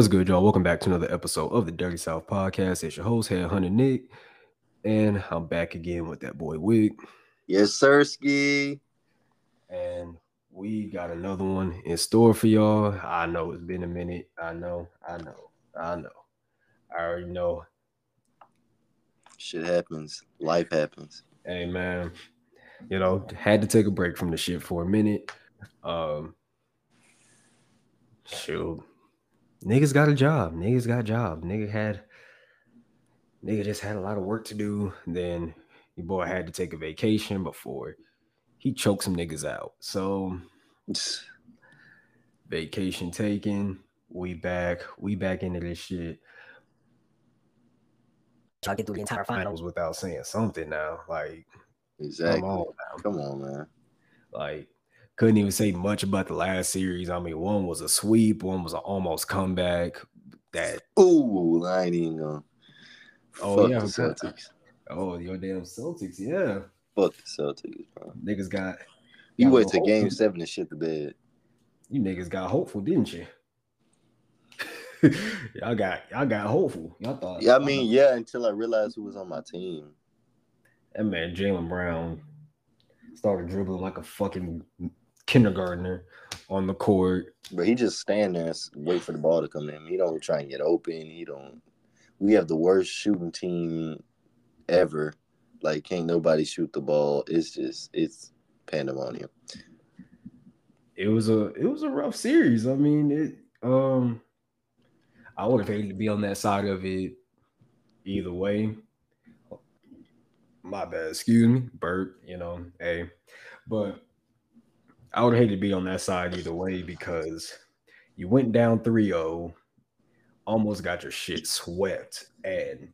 What's good, y'all? Welcome back to another episode of the Dirty South Podcast. It's your host, Head Hunter Nick, and I'm back again with that boy Wicc. Yes, sir, Ski. And we got another one in store for y'all. I know it's been a minute. I know, I know, I know. I already know. Shit happens. Life happens. Hey man, you know, had to take a break from the shit for a minute. Um, shoot, niggas got a job. Niggas got a job. Nigga had, nigga just had a lot of work to do. Then your boy had to take a vacation before he choked some niggas out. So vacation taken. We back. We back into this shit. Try to get through the entire finals without saying something now. Like exactly. Come on, now. Come on, man. Like couldn't even say much about the last series. I mean, one was a sweep, one was an almost comeback. That ooh, I ain't even gonna. Oh Fuck yeah, the Celtics. Oh, your damn Celtics, yeah. Fuck the Celtics, bro. Niggas got. You went to game seven and shit the bed. You niggas got hopeful, didn't you? y'all got y'all got hopeful. Y'all thought. Yeah, I mean, yeah, until I realized who was on my team. That man, Jaylen Brown, started dribbling like a fucking kindergartner on the court. But he just stand there and wait for the ball to come in. He don't try and get open. He don't. We have the worst shooting team ever. Like, can't nobody shoot the ball. It's just it's pandemonium. It was a it was a rough series. I mean, it um I would have hated to be on that side of it either way. My bad, excuse me, Bert, you know, hey. But I would hate to be on that side either way because you went down 3-0, almost got your shit swept, and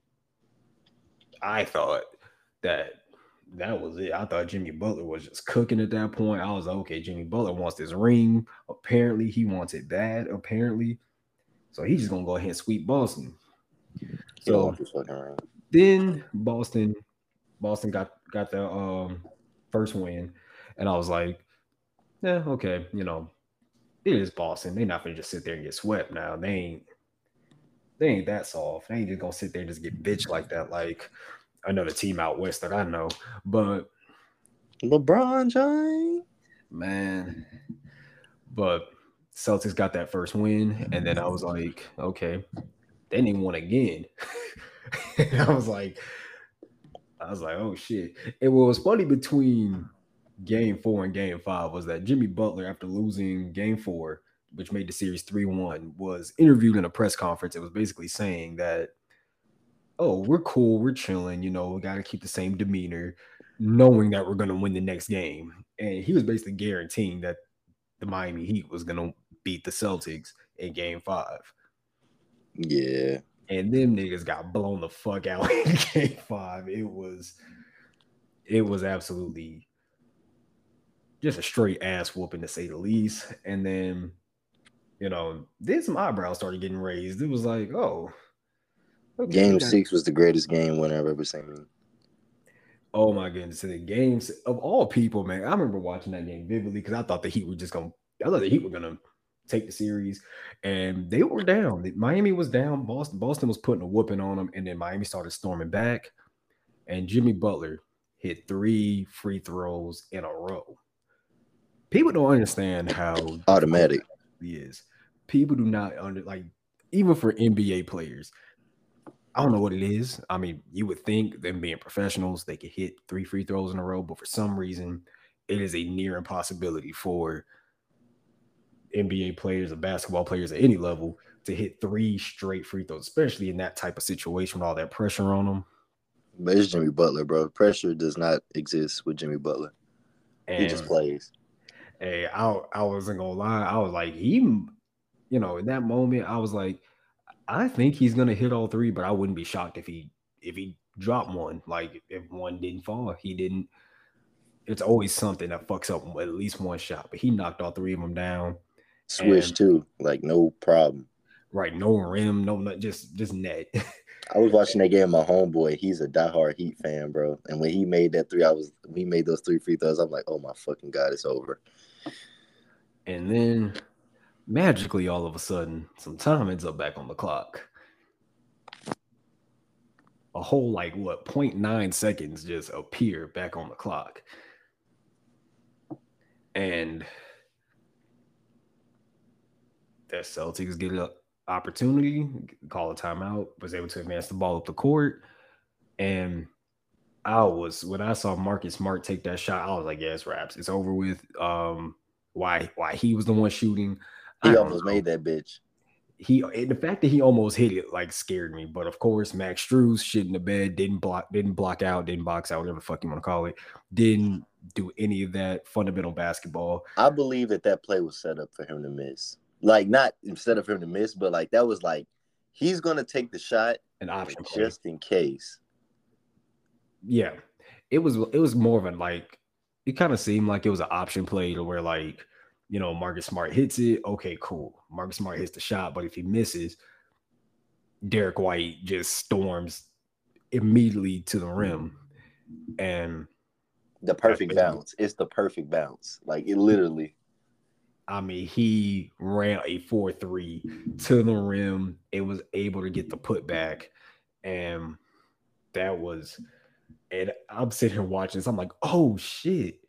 I thought that that was it. I thought Jimmy Butler was just cooking at that point. I was like, okay, Jimmy Butler wants this ring. Apparently, he wants it bad. Apparently, so he's just gonna go ahead and sweep Boston. So then Boston, Boston got got the um first win, and I was like, yeah, okay, you know, it is Boston. They're not gonna just sit there and get swept now. They ain't they ain't that soft. They ain't just gonna sit there and just get bitch like that, like another team out west that I know. But LeBron James, man. But Celtics got that first win, and then I was like, okay, they didn't win again. I was like, I was like, oh shit. What was funny between game four and game five was that Jimmy Butler, after losing game four, which made the series 3-1, was interviewed in a press conference. It was basically saying that, oh, we're cool, we're chilling, you know, we gotta keep the same demeanor, knowing that we're gonna win the next game. And he was basically guaranteeing that the Miami Heat was gonna beat the Celtics in game five. Yeah. And them niggas got blown the fuck out in game five. It was it was absolutely just a straight ass whooping to say the least. And then, you know, then some eyebrows started getting raised. It was like, oh, okay, game six was the greatest game winner I've ever seen. Oh my goodness! the games of all people, man, I remember watching that game vividly because I thought the Heat were just gonna, I thought the Heat were gonna take the series, and they were down. Miami was down. Boston, Boston was putting a whooping on them, and then Miami started storming back, and Jimmy Butler hit three free throws in a row. People don't understand how automatic he is. People do not under like even for NBA players I don't know what it is. I mean, you would think them being professionals, they could hit three free throws in a row, but for some reason, it is a near impossibility for NBA players or basketball players at any level to hit three straight free throws, especially in that type of situation with all that pressure on them. But it's Jimmy Butler, bro. Pressure does not exist with Jimmy Butler. And he just plays. Hey, I I wasn't gonna lie. I was like, he, you know, in that moment, I was like, I think he's gonna hit all three, but I wouldn't be shocked if he if he dropped one. Like if one didn't fall, he didn't. It's always something that fucks up at least one shot, but he knocked all three of them down. Swish and, too, like no problem. Right, no rim, no just just net. I was watching that game. My homeboy, he's a diehard Heat fan, bro. And when he made that three, I was we made those three free throws. I'm like, oh my fucking god, it's over. And then magically, all of a sudden, some time ends up back on the clock. A whole like what 0.9 seconds just appear back on the clock. And the Celtics get an opportunity, call a timeout, was able to advance the ball up the court. And I was when I saw Marcus Smart take that shot, I was like, "Yes, raps. It's over with." Um, why? Why he was the one shooting? He almost know. made that bitch. He the fact that he almost hit it like scared me. But of course, Max Strus shit in the bed, didn't block, didn't block out, didn't box out, whatever the fuck you want to call it, didn't do any of that fundamental basketball. I believe that that play was set up for him to miss. Like not instead of him to miss, but like that was like he's gonna take the shot, an option just play. in case yeah, it was it was more of a like it kind of seemed like it was an option play to where like you know Marcus Smart hits it, okay, cool. Marcus Smart hits the shot, but if he misses, Derrick White just storms immediately to the rim, and the perfect bounce. It's the perfect bounce. Like it literally. I mean, he ran a 4 3 to the rim. It was able to get the putback. And that was and I'm sitting here watching this. I'm like, oh shit,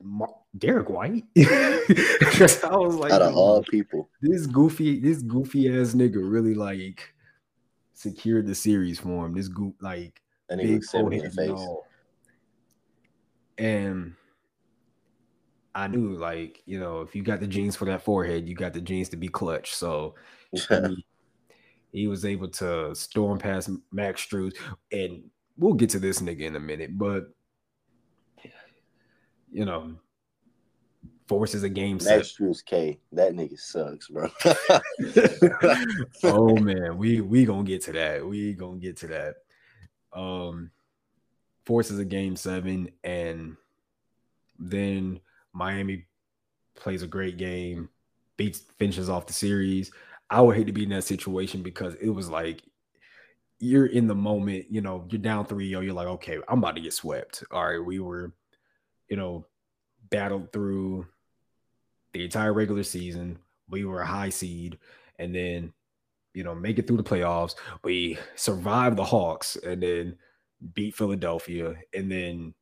Mar- Derrick White. Because I was like, out of all people, this goofy, this goofy ass nigga really like secured the series for him. This goof, like, and he big in the face. And I knew, like, you know, if you got the genes for that forehead, you got the genes to be clutch. So he, he was able to storm past Max Strus and we'll get to this nigga in a minute, but you know, forces a game set. Max K, that nigga sucks, bro. oh man, we we gonna get to that. We gonna get to that. Um, forces a game seven, and then Miami plays a great game, beats finishes off the series. I would hate to be in that situation because it was like you're in the moment, you know, you're down 3 0, you're like, okay, I'm about to get swept. All right, we were, you know, battled through the entire regular season. We were a high seed, and then, you know, make it through the playoffs. We survived the Hawks and then beat Philadelphia, and then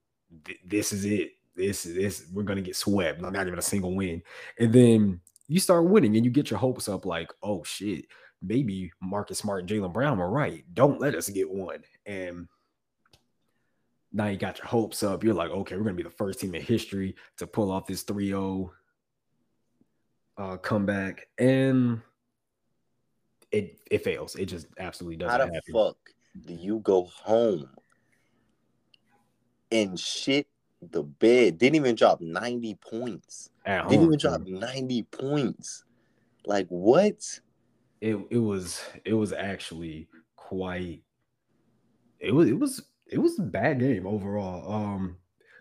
th- this is it. This this we're gonna get swept. Not even a single win, and then you start winning, and you get your hopes up. Like, oh shit, maybe Marcus Smart and Jaylen Brown were right. Don't let us get one. And now you got your hopes up. You're like, okay, we're going to be the first team in history to pull off this 3 0 uh, comeback. And it it fails. It just absolutely doesn't How the happen. fuck do you go home and shit the bed? Didn't even drop 90 points. At Didn't home, even drop 90 points. Like, what? It it was it was actually quite it was it was it was a bad game overall. Um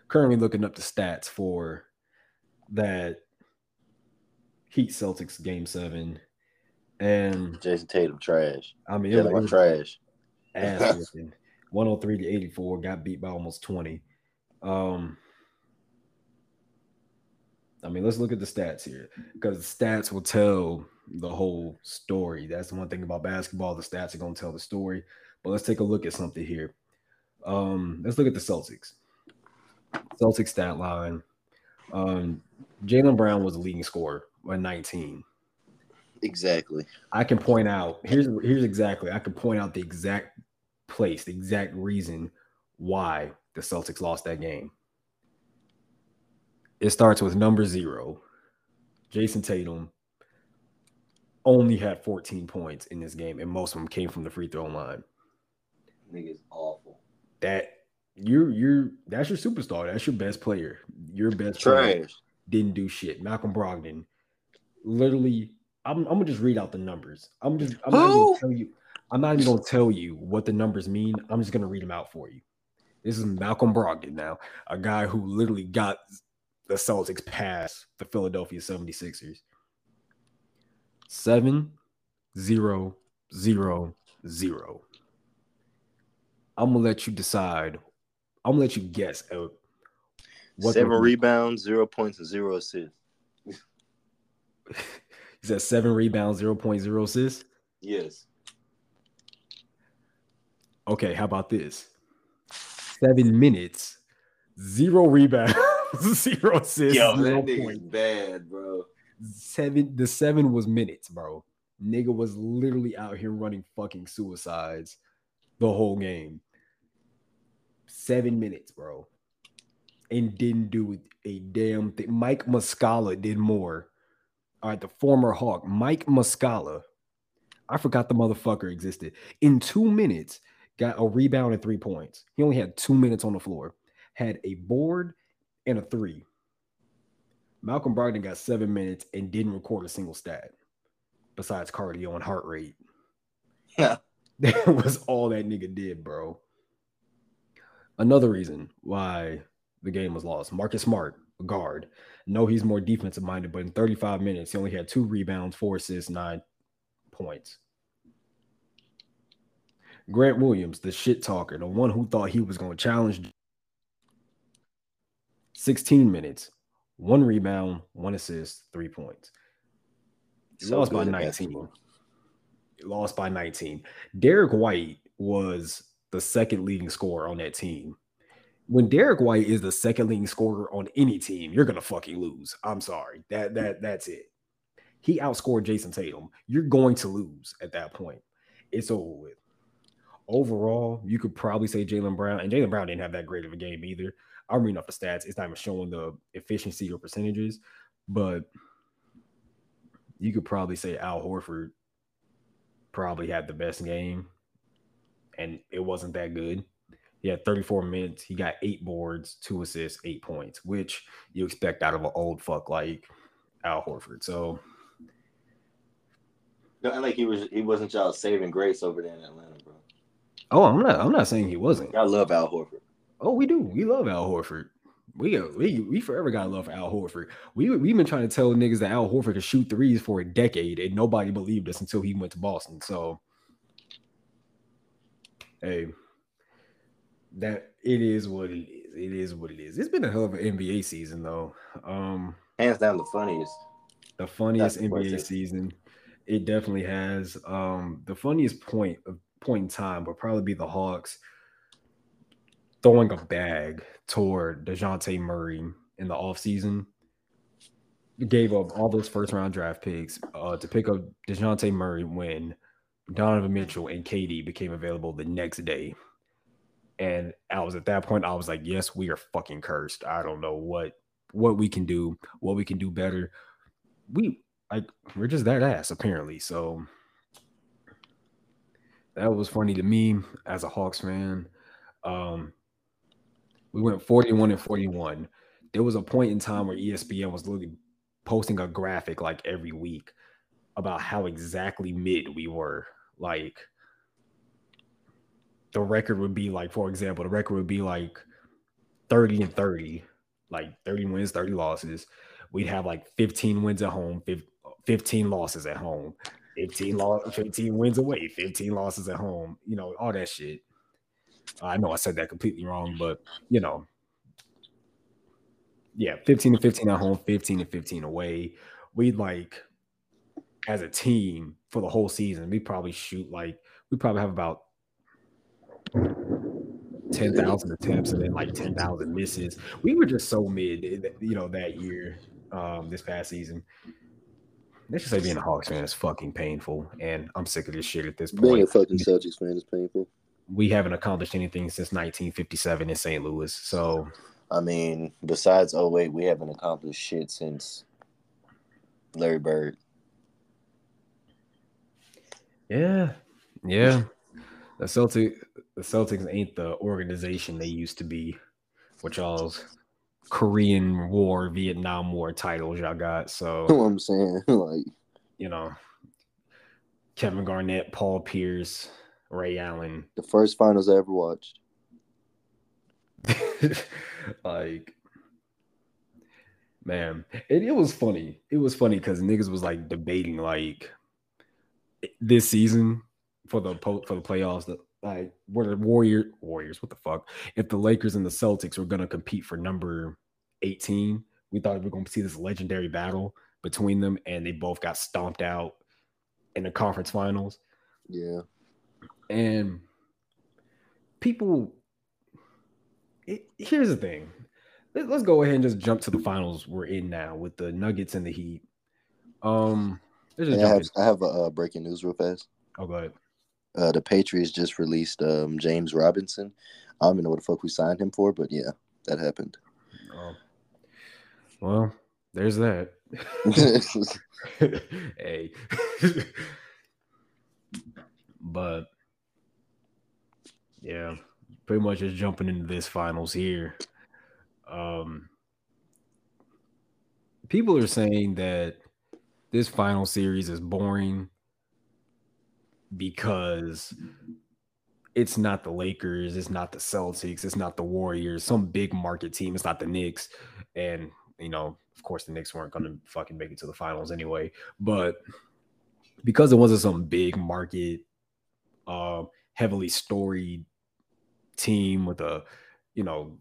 currently looking up the stats for that Heat Celtics game seven. And Jayson Tatum trash. I mean it, it was trash. Ass 103 to 84, got beat by almost 20. Um I mean, let's look at the stats here because the stats will tell the whole story. That's the one thing about basketball. The stats are going to tell the story. But let's take a look at something here. Um, let's look at the Celtics. Celtics stat line. Um, Jaylen Brown was the leading scorer at 19. Exactly. I can point out here's here's exactly I can point out the exact place, the exact reason why the Celtics lost that game. It starts with number zero. Jayson Tatum only had 14 points in this game, and most of them came from the free throw line. Nigga's awful. That you're you're that's your superstar. That's your best player. Your best Trash. Player didn't do shit. Malcolm Brogdon, literally. I'm, I'm gonna just read out the numbers. I'm just I'm not gonna tell you. I'm not even gonna tell you what the numbers mean. I'm just gonna read them out for you. This is Malcolm Brogdon now, a guy who literally got the Celtics past the Philadelphia 76ers seven zero zero zero. I'm gonna let you decide. I'm gonna let you guess. Out what seven rebounds, zero points, and zero assists. He said seven rebounds, zero point zero assists. Yes. Okay, how about this? Seven minutes, zero rebounds, zero assists. Yo, zero that nigga's bad, bro. Seven. The seven was minutes, bro. Nigga was literally out here running fucking suicides the whole game. Seven minutes, bro, and didn't do a damn thing. Mike Muscala did more. All right, the former Hawk, Mike Muscala. I forgot the motherfucker existed. In two minutes, got a rebound and three points. He only had two minutes on the floor, had a board and a three. Malcolm Brogdon got seven minutes and didn't record a single stat besides cardio and heart rate. Yeah. That was all that nigga did, bro. Another reason why the game was lost. Marcus Smart, a guard. No, he's more defensive minded, but in 35 minutes, he only had two rebounds, four assists, nine points. Grant Williams, the shit talker, the one who thought he was going to challenge 16 minutes, one rebound, one assist, three points. So lost by 19. lost by 19. Derrick White was the second leading scorer on that team. When Derrick White is the second leading scorer on any team, you're gonna fucking lose. I'm sorry. That that that's it. He outscored Jayson Tatum. You're going to lose at that point. It's over with. Overall, you could probably say Jaylen Brown, and Jaylen Brown didn't have that great of a game either. I'm reading off the stats. It's not even showing the efficiency or percentages, but you could probably say Al Horford probably had the best game, and it wasn't that good. He had 34 minutes. He got eight boards, two assists, eight points, which you expect out of an old fuck like Al Horford. So No, like he was, he wasn't y'all saving grace over there in Atlanta, bro. Oh, I'm not. I'm not saying he wasn't. Y'all love Al Horford. Oh, we do. We love Al Horford. We we we forever got love for Al Horford. We we've been trying to tell niggas that Al Horford could shoot threes for a decade, and nobody believed us until he went to Boston. So, hey, that it is what it is. It is what it is. It's been a hell of an NBA season, though. Um, Hands down, the funniest. the funniest That's NBA season. It definitely has. Um, the funniest point of point in time would probably be the Hawks throwing a bag toward DeJounte Murray in the offseason. Gave up all those first round draft picks uh, to pick up DeJounte Murray when Donovan Mitchell and KD became available the next day. And I was at that point, I was like, yes, we are fucking cursed. I don't know what what we can do, what we can do better. We like we're just that ass, apparently. So that was funny to me as a Hawks fan. Um, we went 41 and 41. There was a point in time where ESPN was literally posting a graphic like every week about how exactly mid we were. Like the record would be like, for example, the record would be like 30 and 30, like 30 wins, 30 losses. We'd have like 15 wins at home, 15 losses at home, 15 lo- 15 wins away, 15 losses at home, you know, all that shit. I know I said that completely wrong, but you know, yeah, 15 and 15 at home, 15 and 15 away. We'd like as a team for the whole season, we probably shoot like we probably have about 10,000 attempts and then like 10,000 misses. We were just so mid, you know, that year, um, this past season. Let's just say being a Hawks fan is fucking painful, and I'm sick of this shit at this point. Being a fucking Celtics fan is painful. We haven't accomplished anything since 1957 in St. Louis, so I mean, besides 08, we haven't accomplished shit since Larry Bird. yeah, yeah. The Celtic, the Celtics ain't the organization they used to be. With y'all's Korean War, Vietnam War titles y'all got, so You know what I'm saying? like, you know, Kevin Garnett, Paul Pierce, Ray Allen. the first finals I ever watched. like, man, it, it was funny. It was funny because niggas was like debating like this season for the po- for the playoffs that like were the Warrior Warriors, what the fuck? If the Lakers and the Celtics were gonna compete for number 18, we thought we were gonna see this legendary battle between them, and they both got stomped out in the conference finals. Yeah. And people, it, here's the thing. Let, us go ahead and just jump to the finals we're in now with the Nuggets and the Heat. Um, I have, I have a uh, breaking news real fast. Oh, go ahead. Uh, the Patriots just released um, James Robinson. I don't even know what the fuck we signed him for, but yeah, that happened. Oh. Well, there's that. hey. but yeah, pretty much just jumping into this finals here. Um people are saying that this final series is boring because it's not the Lakers, it's not the Celtics, it's not the Warriors, some big market team, it's not the Knicks. And, you know, of course, the Knicks weren't going to fucking make it to the finals anyway. But because it wasn't some big market, uh, heavily storied team with a, you know,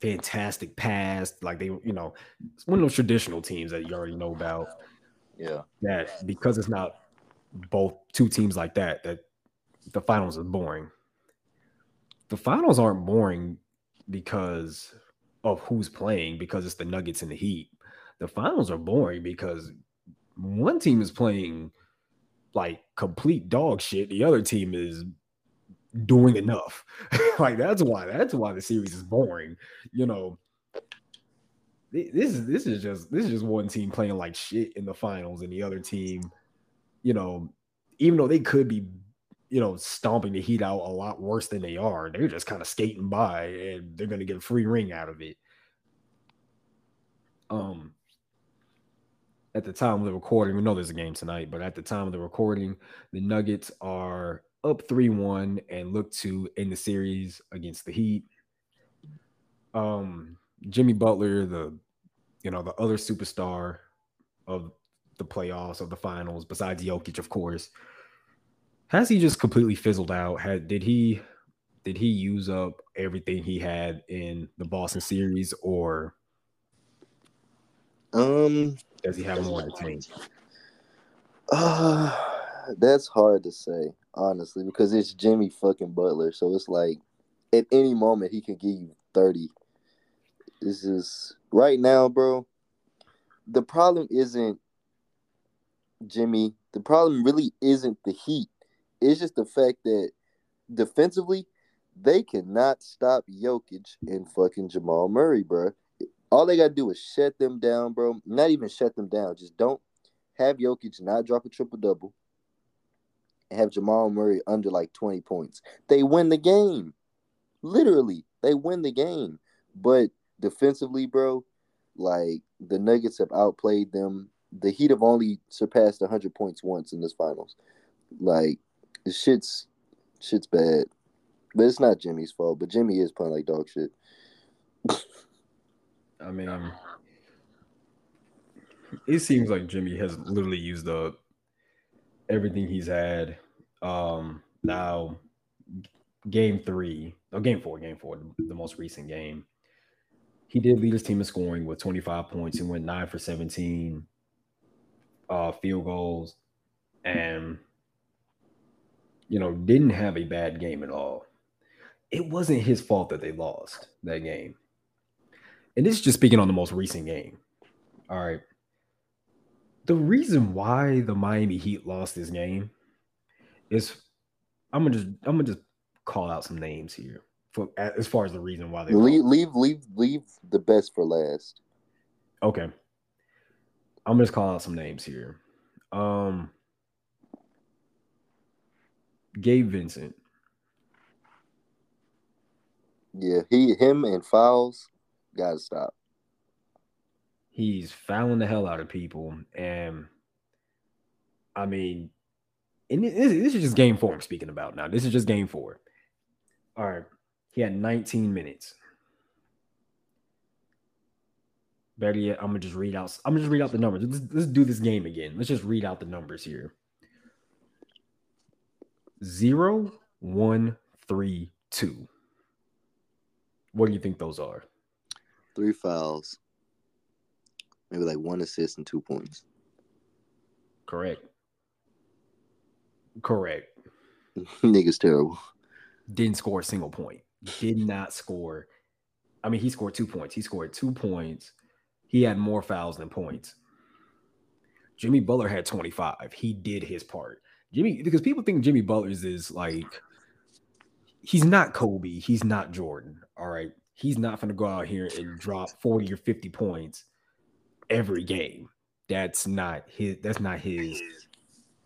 fantastic past, like they, you know, it's one of those traditional teams that you already know about. Yeah. That because it's not both two teams like that, that the finals is boring. The finals aren't boring because of who's playing, because it's the Nuggets and the Heat. The finals are boring because one team is playing like complete dog shit. The other team is doing enough. like that's why that's why the series is boring. You know, this is this is just this is just one team playing like shit in the finals, and the other team, you know, even though they could be, you know, stomping the Heat out a lot worse than they are, they're just kind of skating by, and they're gonna get a free ring out of it. Um, at the time of the recording, we know there's a game tonight, but at the time of the recording, the Nuggets are up 3 1 and look to end the series against the Heat. Um, Jimmy Butler, the you know, the other superstar of the playoffs or the finals, besides Jokic, of course, has he just completely fizzled out? Had did he did he use up everything he had in the Boston series, or um does he have more to? Uh, that's hard to say, honestly, because it's Jimmy fucking Butler. So it's like at any moment he can give you 30. This is right now, bro. The problem isn't Jimmy. The problem really isn't the Heat. It's just the fact that defensively, they cannot stop Jokic and fucking Jamal Murray, bro. All they gotta do is shut them down, bro. Not even shut them down. Just don't have Jokic not drop a triple double. Have Jamal Murray under like 20 points. They win the game. Literally, they win the game. But defensively, bro, like the Nuggets have outplayed them. The Heat have only surpassed 100 points once in this finals. Like, shit's shit's bad. But it's not Jimmy's fault. But Jimmy is playing like dog shit. I mean, it seems like Jimmy has literally used up everything he's had. Um, now, game three, or game four, game four, the most recent game, he did lead his team in scoring with 25 points. He went nine for 17 uh, field goals and, you know, didn't have a bad game at all. It wasn't his fault that they lost that game and this is just speaking on the most recent game. All right. The reason why the Miami Heat lost this game is I'm gonna just I'm gonna just call out some names here for as far as the reason why they leave lost. leave leave leave the best for last. Okay. I'm gonna just call out some names here. Um Gabe Vincent. Yeah, he him and Fouls Gotta stop. He's fouling the hell out of people. And I mean, and this, this is just game four I'm speaking about now. This is just game four. All right. He had 19 minutes. Better yet, I'm gonna just read out. I'm gonna just read out the numbers. Let's, let's do this game again. Let's just read out the numbers here. Zero, one, three, two. What do you think those are? three fouls, maybe like one assist and two points. Correct. Correct. Nigga's terrible. Didn't score a single point. Did not score. I mean, he scored two points. He scored two points. He had more fouls than points. Jimmy Butler had 25. He did his part. Jimmy, because people think Jimmy Butler's is like he's not Kobe, he's not Jordan. All right. He's not gonna go out here and drop 40 or 50 points every game. That's not his that's not his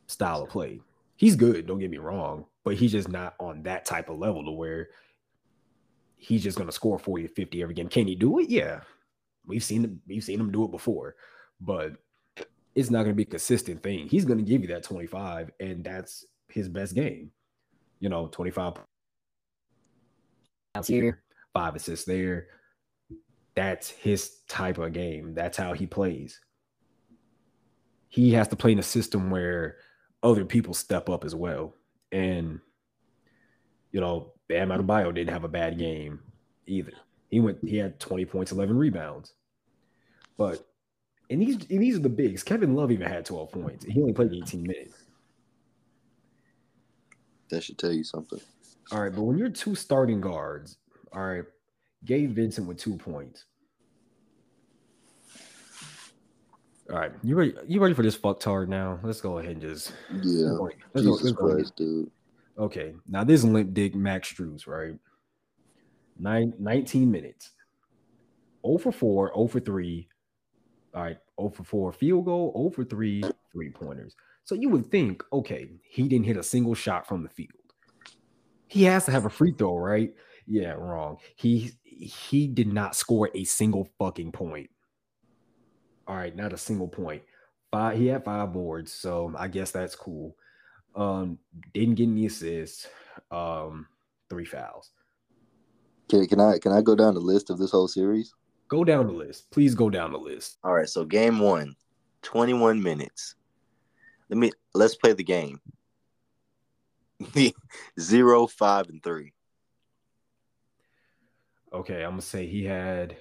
style of play. He's good, don't get me wrong, but he's just not on that type of level to where he's just gonna score 40 or 50 every game. Can he do it? Yeah. We've seen we've seen him do it before, but it's not gonna be a consistent thing. He's gonna give you that 25, and that's his best game. You know, 25 here, five assists there. That's his type of game. That's how he plays. He has to play in a system where other people step up as well. And you know, Bam Adebayo didn't have a bad game either. He went, he had 20 points, 11 rebounds. But and these and these are the bigs. Kevin Love even had 12 points. He only played 18 minutes. That should tell you something. All right, but when you're two starting guards, all right, Gabe Vincent with two points. All right, you ready? You ready for this fucktard now? Let's go ahead and just yeah. Let's Jesus go, let's Christ, dude. Okay, now this limp dick Max Strus, right? Nine, 19 minutes. 0 for 4, 0 for 3. All right, 0 for 4 field goal, 0 for 3 three pointers. So you would think, okay, he didn't hit a single shot from the field. He has to have a free throw, right? Yeah, wrong. He he did not score a single fucking point. All right, not a single point. Five, he had five boards, so I guess that's cool. Um, didn't get any assists. Um, three fouls. Okay, can I can I go down the list of this whole series? Go down the list. Please go down the list. All right, so game one, 21 minutes. Let me let's play the game. Zero, five, and three. Okay, I'm gonna say he had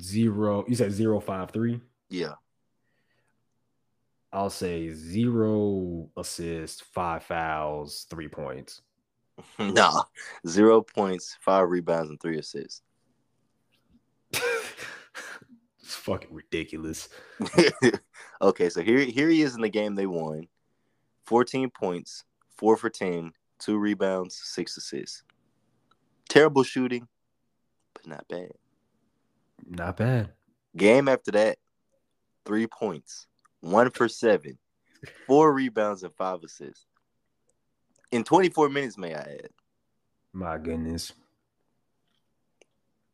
zero. You said zero five three. Yeah. I'll say zero assists, five fouls, three points. nah, zero points, five rebounds, and three assists. it's fucking ridiculous. okay, so here here he is in the game they won. 14 points, four for 10, two rebounds, six assists. Terrible shooting, but not bad. Not bad. Game after that, three points, one for seven, four rebounds, and five assists. In 24 minutes, may I add. My goodness.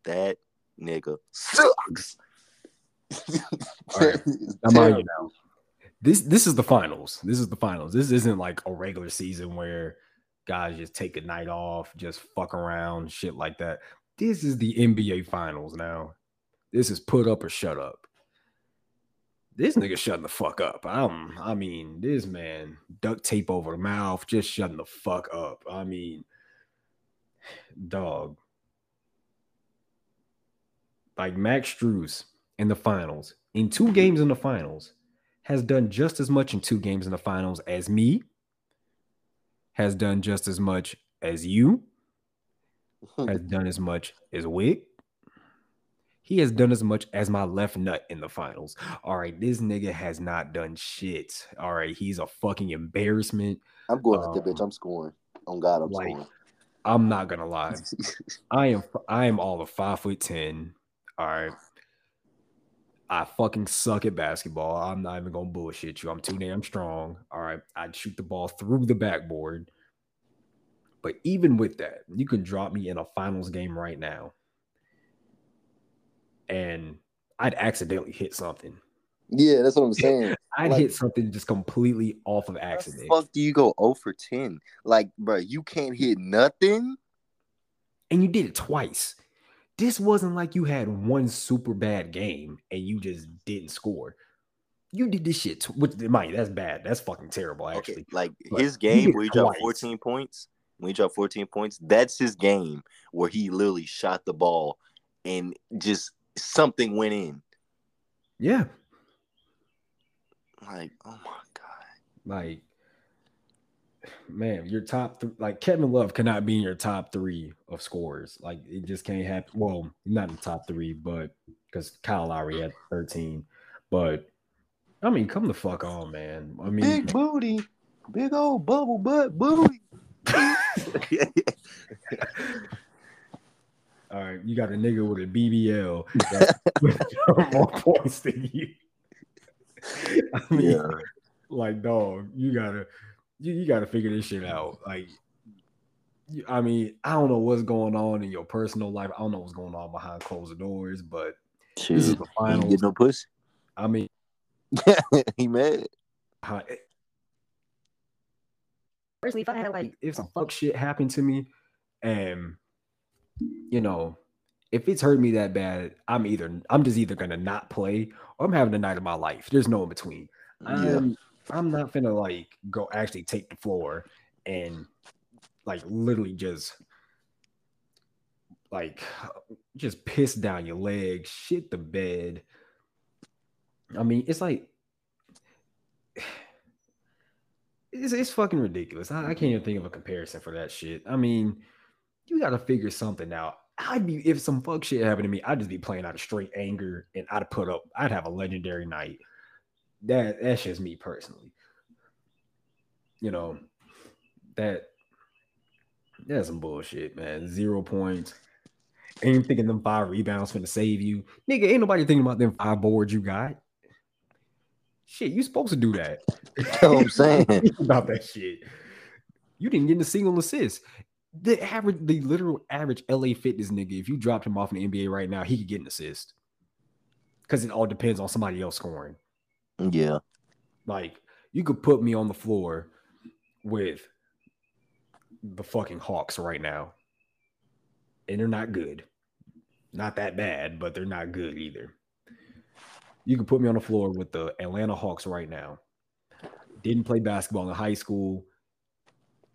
That nigga sucks. All right. I'm on you now. This this is the finals. This is the finals. This isn't like a regular season where guys just take a night off, just fuck around, shit like that. This is the NBA finals now. This is put up or shut up. This nigga shutting the fuck up. I'm, I mean, this man duct tape over the mouth, just shutting the fuck up. I mean, dog. Like Max Strus in the finals, in two games in the finals, has done just as much in two games in the finals as me, has done just as much as you, has done as much as Wicc, he has done as much as my left nut in the finals. All right, this nigga has not done shit. All right, he's a fucking embarrassment. I'm going um, at the bitch. I'm scoring. On God, I'm like, scoring. I'm not gonna lie. I am I am all of five foot ten. All right. I fucking suck at basketball. I'm not even gonna bullshit you. I'm too damn strong. All right. I'd shoot the ball through the backboard. But even with that, you can drop me in a finals game right now and I'd accidentally hit something. Yeah, that's what I'm saying. I'd like, hit something just completely off of accident. fuck do you go 0 for 10? Like, bro, you can't hit nothing. And you did it twice. This wasn't like you had one super bad game and you just didn't score. You did this shit, which mind that's bad. That's fucking terrible, actually. Okay, like but his game where he dropped 14 points, when he dropped 14 points, that's his game where he literally shot the ball and just something went in. Yeah. Like, oh my god. Like, man, your top th- like Kevin Love cannot be in your top three of scores. Like, it just can't happen. Well, not in the top three, but because Kyle Lowry had 13. But I mean, come the fuck on, man. I mean, Big booty, big old bubble butt booty. all right, you got a nigga with a BBL that's more points than you. I mean, yeah, like dog, you gotta you, you gotta figure this shit out. Like, you- I mean, I don't know what's going on in your personal life. I don't know what's going on behind closed doors, but this is the He ain't finals. get no pussy. I mean, he mad. how, personally, if I had like if some fuck shit happened to me, and you know, if it's hurt me that bad, I'm either I'm just either gonna not play or I'm having the night of my life. There's no in between. Yeah, I'm I'm not gonna like go actually take the floor and like literally just like just piss down your leg, shit the bed. I mean, it's like it's, it's fucking ridiculous. I, I can't even think of a comparison for that shit. I mean, you gotta figure something out. I'd be if some fuck shit happened to me, I'd just be playing out of straight anger and I'd put up, I'd have a legendary night. That that's just me personally. You know, that that's some bullshit, man. Zero points. Ain't thinking them five rebounds finna save you. Nigga, ain't nobody thinking about them five boards you got. Shit, you supposed to do that. That's what I'm saying. About that shit. You didn't get a single assist. The average, the literal average LA fitness nigga, if you dropped him off in the NBA right now, he could get an assist. Because it all depends on somebody else scoring. Yeah, Like, you could put me on the floor with the fucking Hawks right now. And they're not good. Not that bad, but they're not good either. You could put me on the floor with the Atlanta Hawks right now. Didn't play basketball in high school.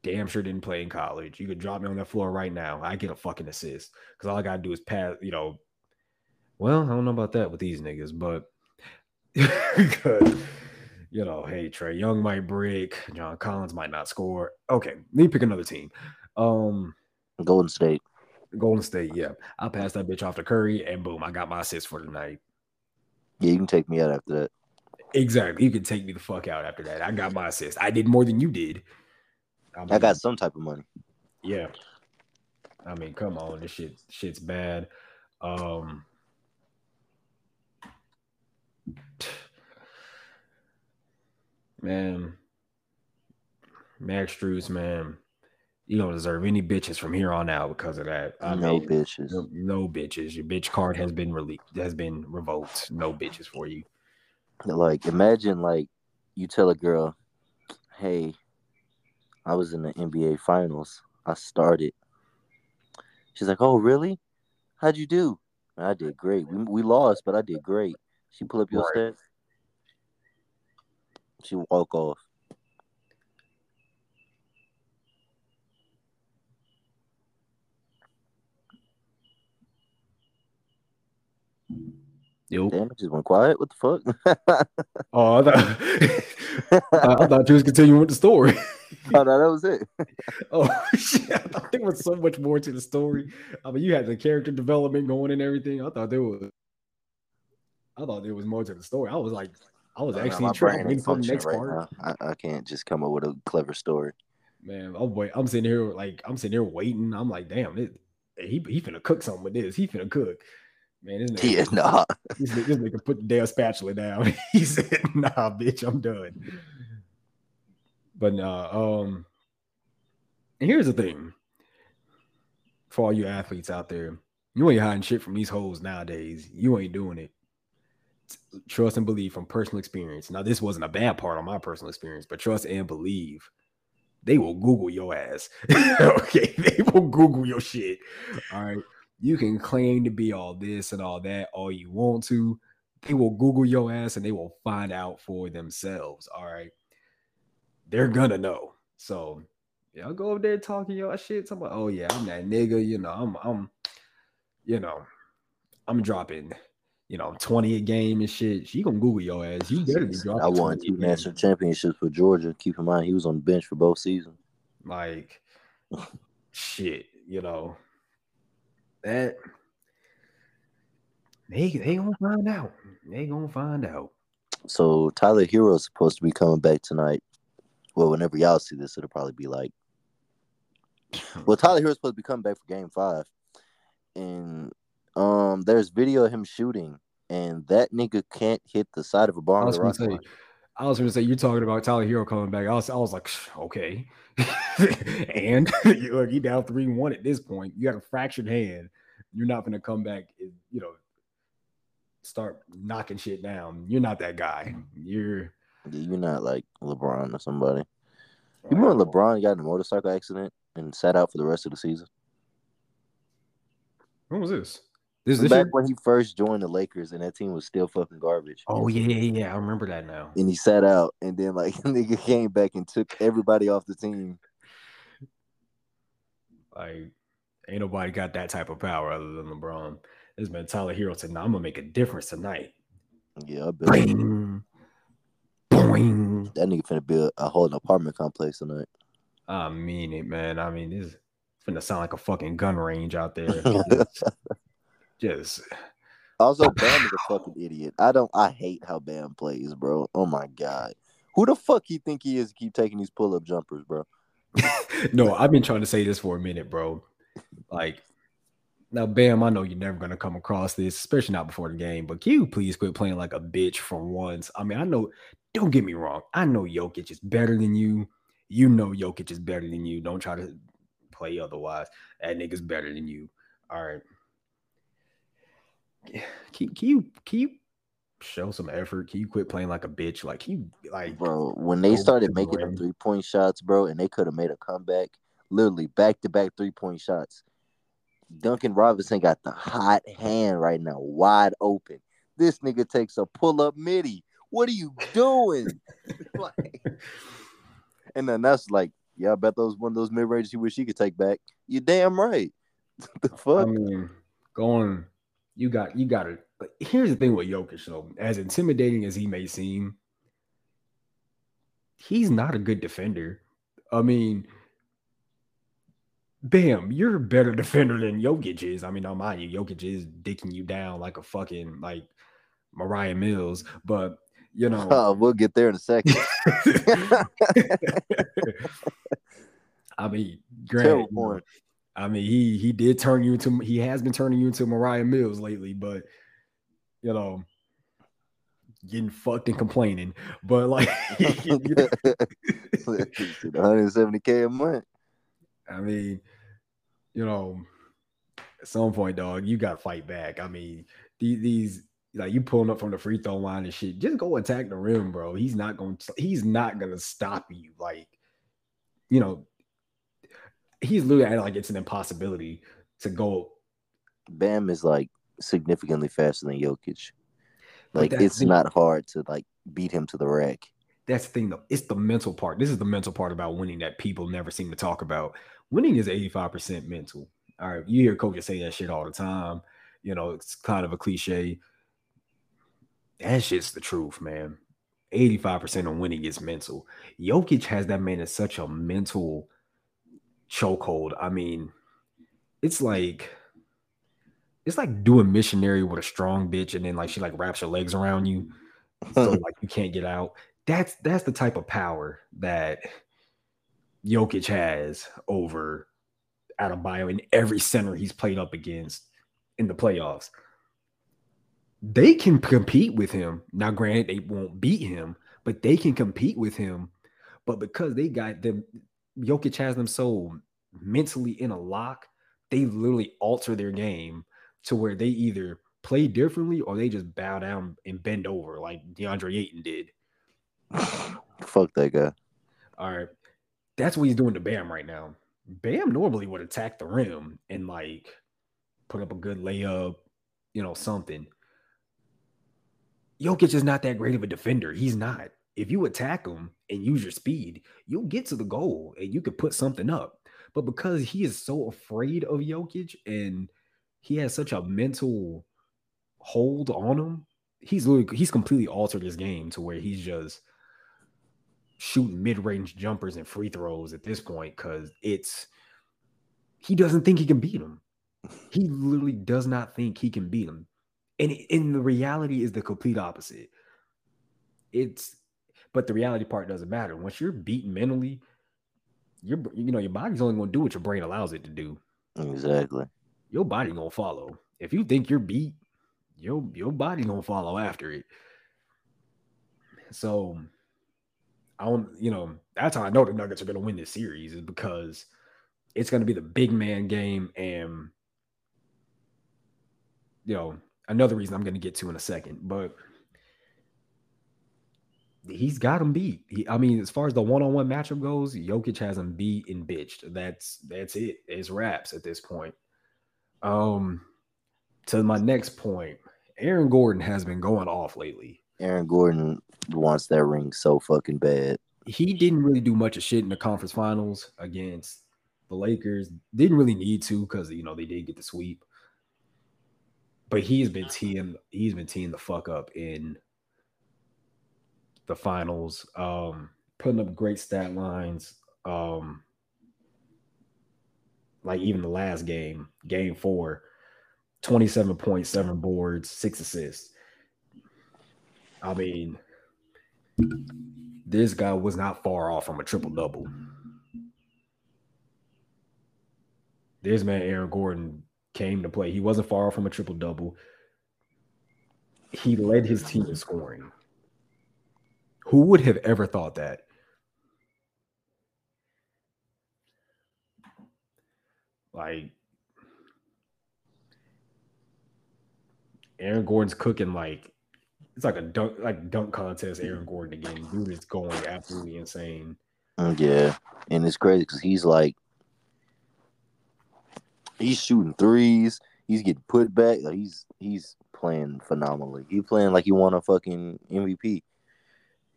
Damn sure didn't play in college. You could drop me on that floor right now. I get a fucking assist. Because all I gotta do is pass, you know. Well, I don't know about that with these niggas, but because you know, hey, Trae Young might break, John Collins might not score. Okay, let me pick another team. Um, Golden State. Golden State, yeah. I'll pass that bitch off to Curry, and boom, I got my assist for the night. Yeah, you can take me out after that. Exactly. You can take me the fuck out after that. I got my assist. I did more than you did. I, I got some type of money. yeah. I mean, come on, this shit shit's bad. Um man, Max Strus, man, you don't deserve any bitches from here on out because of that. I no mean, bitches. no, no bitches. Your bitch card has been released, has been revoked. No bitches for you. Like, imagine like you tell a girl, "Hey, I was in the NBA Finals. I started." She's like, "Oh, really? How'd you do?" I did great. We, we lost, but I did great. She pull up your Right. stats. She walk off. Yo. Damn, it just went quiet. What the fuck? Oh, I thought, I, thought you was continuing with the story. oh, no, that was it. Oh shit! I thought there was so much more to the story. I mean, you had the character development going and everything. I thought there was. I thought there was more to the story. I was like, I was oh, No, no, actually my intrigued, brain waiting ain't for the next right part. I, I can't just come up with a clever story. Man, I'm wait. I'm sitting here like I'm sitting here waiting. I'm like, damn, it, he he finna cook something with this. He finna cook. Man, this nigga, Yeah, nah. this, nigga, this nigga put the damn spatula down. he said, "Nah, bitch, I'm done." But nah, um, and here's the thing: for all you athletes out there, you ain't hiding shit from these hoes nowadays. You ain't doing it. Trust and believe from personal experience. Now, this wasn't a bad part on my personal experience, but trust and believe. They will Google your ass. okay, they will Google your shit. All right. You can claim to be all this and all that all you want to. They will Google your ass and they will find out for themselves. All right. They're gonna know. So y'all go over there talking your shit. Somebody, oh yeah, I'm that nigga. You know, I'm I'm, you know, I'm dropping, you know, 20 a game and shit, she gonna Google your ass. You better be dropping. I won two national championships for Georgia. Keep in mind he was on the bench for both seasons. Like shit, you know. That they they gonna find out. They gonna find out. So Tyler Herro is supposed to be coming back tonight. Well, whenever y'all see this, it'll probably be like. Well, Tyler Herro's supposed to be coming back for Game Five, and um, there's video of him shooting, and that nigga can't hit the side of a bar. I was gonna say, I was gonna say you're talking about Tyler Herro coming back. I was, I was like, okay, and look, you down three one at this point. You got a fractured hand. You're not gonna come back. And, You know, start knocking shit down. You're not that guy. You're you're not like LeBron or somebody. You remember LeBron got in a motorcycle accident and sat out for the rest of the season? When was this? This is back year? when he first joined the Lakers and that team was still fucking garbage. Oh yeah, yeah, yeah. I remember that now. And he sat out and then like nigga came back and took everybody off the team. Like ain't nobody got that type of power other than LeBron. This man Tyler Herro said, "Now I'm gonna make a difference tonight." Yeah, I bet. Boing. Boing. That nigga finna build a whole apartment complex tonight. I mean it, man. I mean, this finna sound like a fucking gun range out there. just, Also, Bam is a fucking idiot. I don't. I hate how Bam plays, bro. Oh my god, who the fuck he think he is? To keep taking these pull up jumpers, bro. no, I've been trying to say this for a minute, bro. Like now, Bam, I know you're never gonna come across this, especially not before the game. But can you please quit playing like a bitch for once? I mean, I know. Don't get me wrong. I know Jokic is better than you. You know Jokic is better than you. Don't try to play otherwise. That nigga's better than you. All right. Can, can you can you show some effort? Can you quit playing like a bitch? Like you like bro, when they started making them three point shots, bro, and they could have made a comeback, literally back to back three point shots Duncan Robinson got the hot hand right now, wide open. This nigga takes a pull up midi. What are you doing? like, and then that's like, yeah, I bet those one of those mid ranges he wish he could take back. You damn right. the fuck? I mean, going, you got, you got it. But here's the thing with Jokic, though. As intimidating as he may seem, he's not a good defender. I mean, Bam, you're a better defender than Jokic is. I mean, don't mind you, Jokic is dicking you down like a fucking like Mariah Mills, but you know, oh, we'll get there in a second. I mean, granted, you know, I mean, he he did turn you into he has been turning you into Mariah Mills lately, but you know, getting fucked and complaining. But like, 170k a month. I mean, you know, at some point, dog, you got to fight back. I mean, these, these like you pulling up from the free throw line and shit, just go attack the rim, bro. He's not going to, he's not going to stop you. Like, you know, he's literally like it's an impossibility to go. Bam is like significantly faster than Jokic. Like it's the, not hard to like beat him to the rack. That's the thing though. It's the mental part. This is the mental part about winning that people never seem to talk about winning is 85% mental. All right. You hear coaches say that shit all the time. You know, it's kind of a cliche. That shit's the truth, man. 85% of winning is mental. Jokic has that man in such a mental chokehold. I mean, it's like it's like doing missionary with a strong bitch, and then like she like wraps her legs around you, so like you can't get out. That's that's the type of power that Jokic has over Adebayo in every center he's played up against in the playoffs. They can compete with him. Now, granted, they won't beat him, but they can compete with him. But because they got them, Jokic has them so mentally in a lock, they literally alter their game to where they either play differently or they just bow down and bend over like DeAndre Ayton did. Fuck that guy. All right. That's what he's doing to Bam right now. Bam normally would attack the rim and like put up a good layup, you know, something. Jokic is not that great of a defender. He's not. If you attack him and use your speed, you'll get to the goal and you could put something up. But because he is so afraid of Jokic and he has such a mental hold on him, he's literally he's completely altered his game to where he's just shooting mid-range jumpers and free throws at this point because it's he doesn't think he can beat him. He literally does not think he can beat him. And in the reality is the complete opposite. It's but the reality part doesn't matter. Once you're beaten mentally, your you know your body's only gonna do what your brain allows it to do. Exactly. Your body gonna follow. If you think you're beat, your your body gonna follow after it. So I don't, you know, that's how I know the Nuggets are gonna win this series is because it's gonna be the big man game and you know another reason I'm gonna get to in a second, but he's got him beat. He, I mean, as far as the one-on-one matchup goes, Jokic has him beat and bitched. That's that's it. It's wraps at this point. Um, to my next point, Aaron Gordon has been going off lately. Aaron Gordon wants that ring so fucking bad. He didn't really do much of shit in the conference finals against the Lakers. Didn't really need to because you know they did get the sweep. But he's been teeing he's been teeing the fuck up in the finals, um, putting up great stat lines. Um, like even the last game, game four, 27.7 boards, six assists. I mean, this guy was not far off from a triple double. This man, Aaron Gordon, came to play. He wasn't far off from a triple double. He led his team in scoring. Who would have ever thought that? Like Aaron Gordon's cooking like it's like a dunk like dunk contest. Aaron Gordon again, dude is going absolutely insane. Mm, yeah, and it's crazy because he's like he's shooting threes. He's getting put back. Like he's he's playing phenomenally. He's playing like he won a fucking MVP.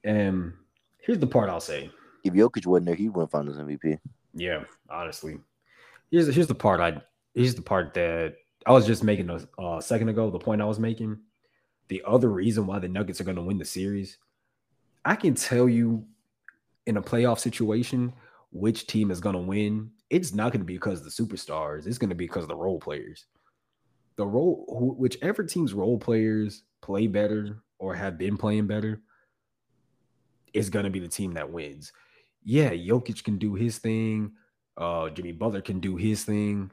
And here's the part I'll say. If Jokic wasn't there, he'd win Finals MVP. Yeah, honestly. Here's here's the part I here's the part that I was just making a uh, second ago. The point I was making. The other reason why the Nuggets are going to win the series, I can tell you, in a playoff situation, which team is going to win. It's not going to be because of the superstars. It's going to be because of the role players. The role, whichever team's role players play better or have been playing better, is going to be the team that wins. Yeah, Jokic can do his thing. Uh, Jimmy Butler can do his thing.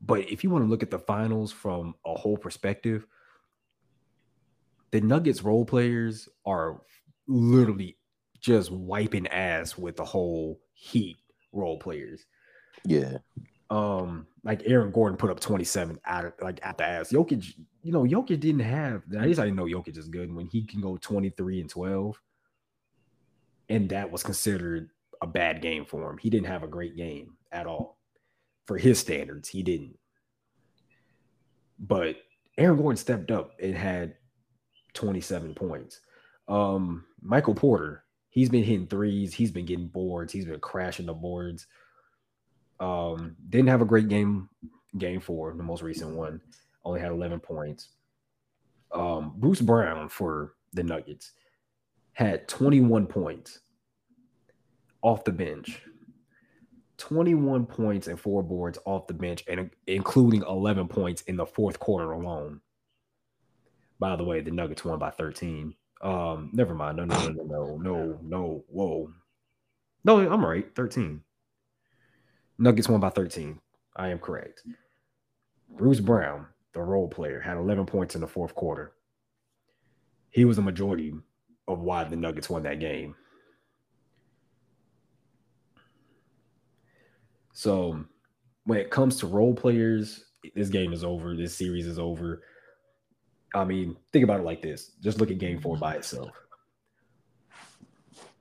But if you want to look at the finals from a whole perspective, the Nuggets role players are literally just wiping ass with the whole Heat role players. Yeah. Um, like Aaron Gordon put up 27 out of like at the ass. Jokic, you know, Jokic didn't have at least I didn't know Jokic is good when he can go 23 and 12 and that was considered a bad game for him. He didn't have a great game at all for his standards. He didn't. But Aaron Gordon stepped up and had 27 points. Um, Michael Porter, he's been hitting threes, he's been getting boards, he's been crashing the boards. Um, didn't have a great game, game four, the most recent one, only had 11 points. Um, Bruce Brown for the Nuggets had 21 points off the bench. 21 points and four boards off the bench, and including 11 points in the fourth quarter alone. By the way, the Nuggets won by 13. Um, never mind. No, no, no, no, no, no. Whoa. No, I'm right. 13. Nuggets won by 13. I am correct. Bruce Brown, the role player, had 11 points in the fourth quarter. He was a majority of why the Nuggets won that game. So when it comes to role players, this game is over. This series is over. I mean, think about it like this. Just look at game four by itself.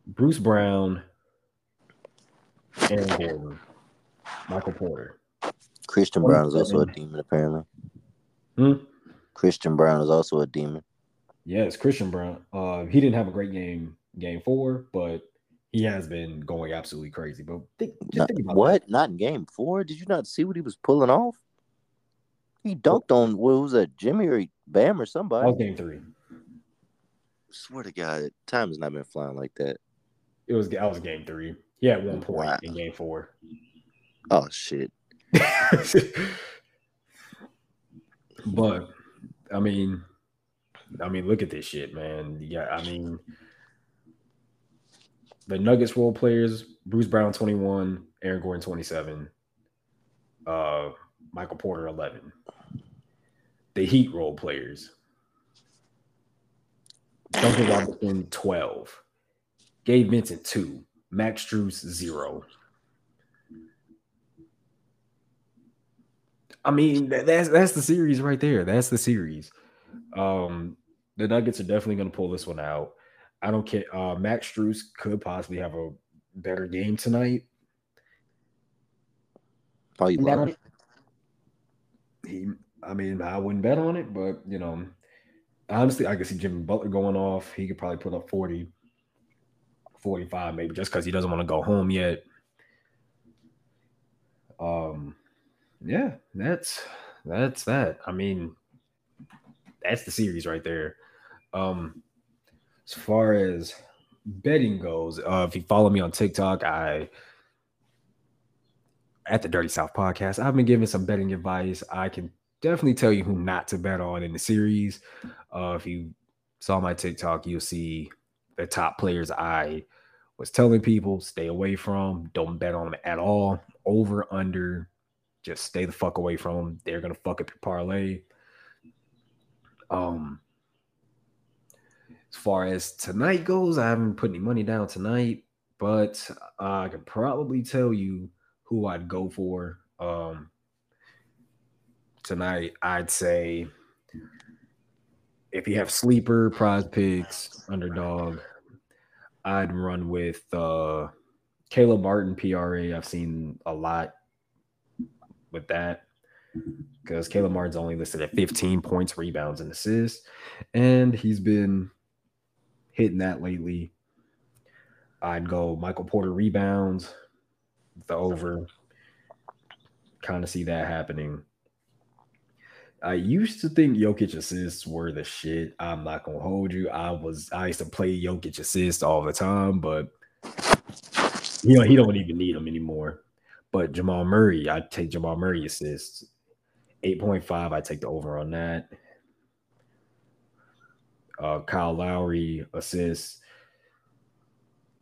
Bruce Brown, Aaron Gordon, Michael Porter. Christian Braun is also a demon, apparently. Hmm? Christian Braun is also a demon. Yes, Christian Braun. Uh, he didn't have a great game game four, but he has been going absolutely crazy. But think, not, think what? That. Not in game four? Did you not see what he was pulling off? He dunked on what was that, Jimmy or Bam or somebody? That was game three. swear to God, time has not been flying like that. It was that was game three. He had one point Wow. in game four. Oh shit. but I mean, I mean, look at this shit, man. Yeah, I mean, the Nuggets role players: Bruce Brown, twenty-one, Aaron Gordon, twenty-seven, uh, Michael Porter, eleven. The Heat role players: Duncan Robinson, twelve, Gabe Vincent, two, Max Strus, zero. I mean, that's that's the series right there. That's the series. Um, the Nuggets are definitely going to pull this one out. I don't care. Uh, Max Strus could possibly have a better game tonight. Oh, you Bet lying? on it. He, I mean, I wouldn't bet on it, but you know, honestly, I could see Jimmy Butler going off. He could probably put up 40, 45, maybe just because he doesn't want to go home yet. Um, yeah, that's that's that. I mean, that's the series right there. Um, as far as betting goes, uh, if you follow me on TikTok, I at the Dirty South podcast, I've been giving some betting advice. I can definitely tell you who not to bet on in the series. Uh, if you saw my TikTok, you'll see the top players I was telling people stay away from. Don't bet on them at all. Over, under, just stay the fuck away from them. They're gonna fuck up your parlay. Um, as far as tonight goes, I haven't put any money down tonight, but I can probably tell you who I'd go for. Um, tonight, I'd say if you have sleeper, PrizePicks, underdog, I'd run with uh, Caleb Martin PRA. I've seen a lot with that because Caleb Martin's only listed at 15 points, rebounds, and assists, and he's been hitting that lately. I'd go Michael Porter rebounds, the over. Kind of see that happening. I used to think Jokic assists were the shit. I'm not gonna hold you. I was I used to play Jokic assists all the time, but you know he don't even need them anymore. But Jamal Murray, I take Jamal Murray assists. 8.5, I take the over on that. Uh Kyle Lowry assists.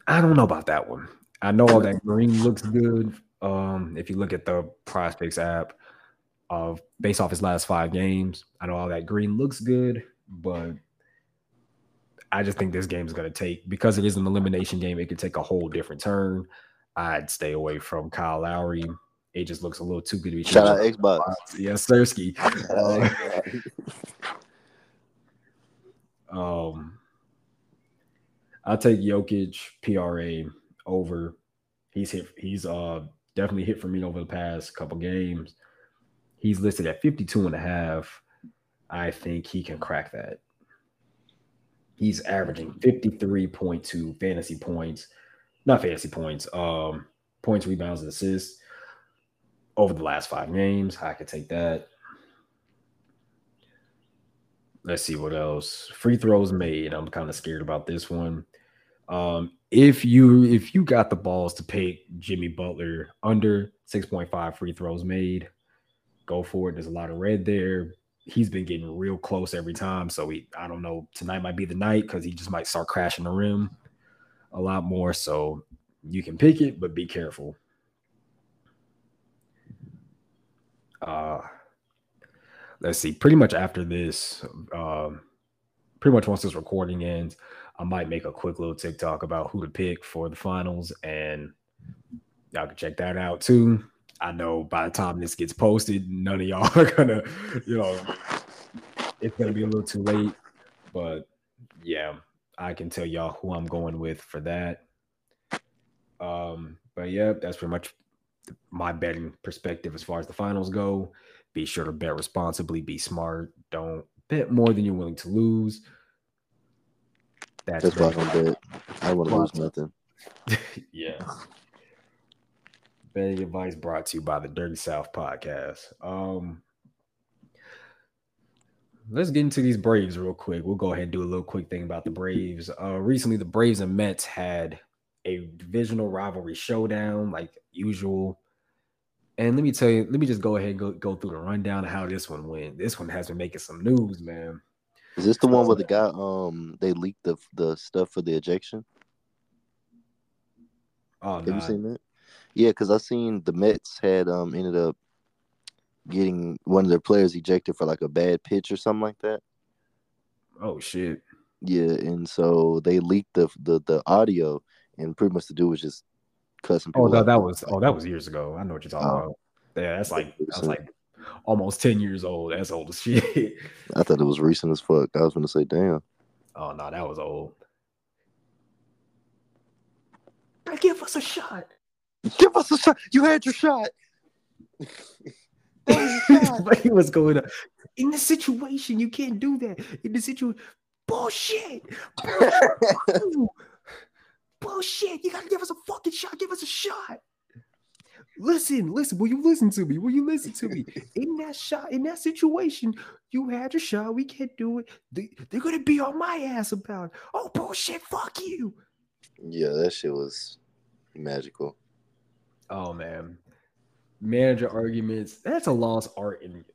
I don't know about that one. I know all that green looks good. Um, if you look at the prospects app, of based off his last five games. I know all that green looks good, but I just think this game is going to take because it is an elimination game. It could take a whole different turn. I'd stay away from Kyle Lowry. It just looks a little too good to be Shout out true. Xbox. Yes, out Xbox. Um, I'll take Jokic PRA over. He's hit. He's uh definitely hit for me over the past couple games. He's listed at 52 and a half. I think he can crack that. He's averaging 53.2 fantasy points, not fantasy points, um, points, rebounds, and assists over the last five games. I could take that. Let's see what else. Free throws made. I'm kind of scared about this one. Um, if you if you got the balls to pick Jimmy Butler under 6.5 free throws made, go for it. There's a lot of red there. He's been getting real close every time. So he, I don't know. Tonight might be the night because he just might start crashing the rim a lot more. So you can pick it, but be careful. Uh let's see. Pretty much after this, um, pretty much once this recording ends, I might make a quick little TikTok about who to pick for the finals, and y'all can check that out too. I know by the time this gets posted, none of y'all are gonna, you know, it's gonna be a little too late. But yeah, I can tell y'all who I'm going with for that. Um, but yeah, that's pretty much my betting perspective as far as the finals go. Be sure to bet responsibly, be smart, don't bet more than you're willing to lose. That's That's why I don't bet. I to lose nothing. yeah. Betting advice brought to you by the Dirty South podcast. Um, let's get into these Braves real quick. We'll go ahead and do a little quick thing about the Braves. Uh, recently, the Braves and Mets had a divisional rivalry showdown, like usual. And let me tell you, let me just go ahead and go, go through the rundown of how this one went. This one has been making some news, man. Is this the one where the guy um they leaked the the stuff for the ejection? Oh, Have you seen that? Yeah, because I seen the Mets had um ended up getting one of their players ejected for like a bad pitch or something like that. oh shit. Yeah, and so they leaked the the the audio, and pretty much the dude was just cussing oh, people. Oh, that, that was oh, that was years ago. I know what you're talking Oh. about. Yeah, that's like that's like almost 10 years old. That's old as shit. I thought it was recent as fuck. I was gonna say, damn. oh no, that was old. Give us a shot. Give us a shot. You had your shot. he was going up. In the situation, you can't do that. In the situation, bullshit. Bullshit. Bullshit. You gotta give us a fucking shot. Give us a shot. Listen, listen. Will you listen to me? Will you listen to me? In that shot, in that situation, you had your shot. We can't do it. They, they're gonna be on my ass about it. Oh bullshit. Fuck you. yeah, that shit was magical. Oh man, manager arguments. That's a lost art in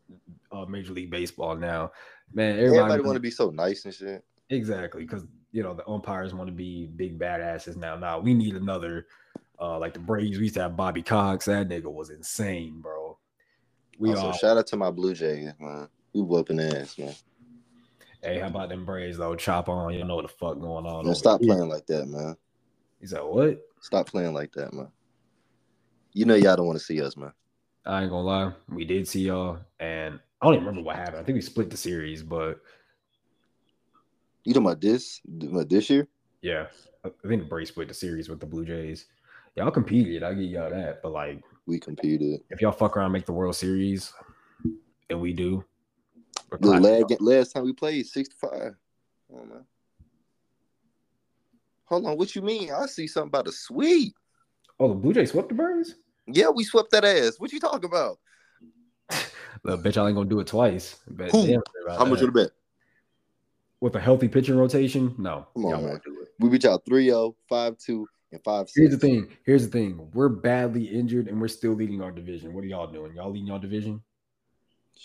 uh, Major League Baseball now. Man, everybody, Everybody want to be so nice and shit. exactly because you know the umpires want to be big badasses now. Now we need another. Uh, like the Braves, we used to have Bobby Cox. That nigga was insane, bro. We also, all. shout out to my Blue Jays, man. We whooping ass, man. hey, how about them Braves though? Chop on. You know what the fuck going on? Man, stop here. playing like that, man. He said, "What? Stop playing like that, man. You know y'all don't want to see us, man. I ain't gonna lie. We did see y'all, and I don't even remember what happened. I think we split the series, but You talking about this? About this year? Yeah, I I think the Braves split the series with the Blue Jays. Y'all competed, I give y'all that. But like, We competed. if y'all fuck around, and make the World Series, and we do, Look, clapping last, time we played, 65. Oh, man. Hold on, what you mean? I see something about a sweep. Oh, the Blue Jays swept the Braves. Yeah, we swept that ass. What you talking about? Look, bet y'all ain't gonna do it twice. Bet Who? How much that. would have bet? With a healthy pitching rotation? No, Come on, man. won't do it. We beat y'all 3-0, 5-2, and 5-6. Here's the thing. Here's the thing. We're badly injured, and we're still leading our division. What are y'all doing? Y'all leading y'all division?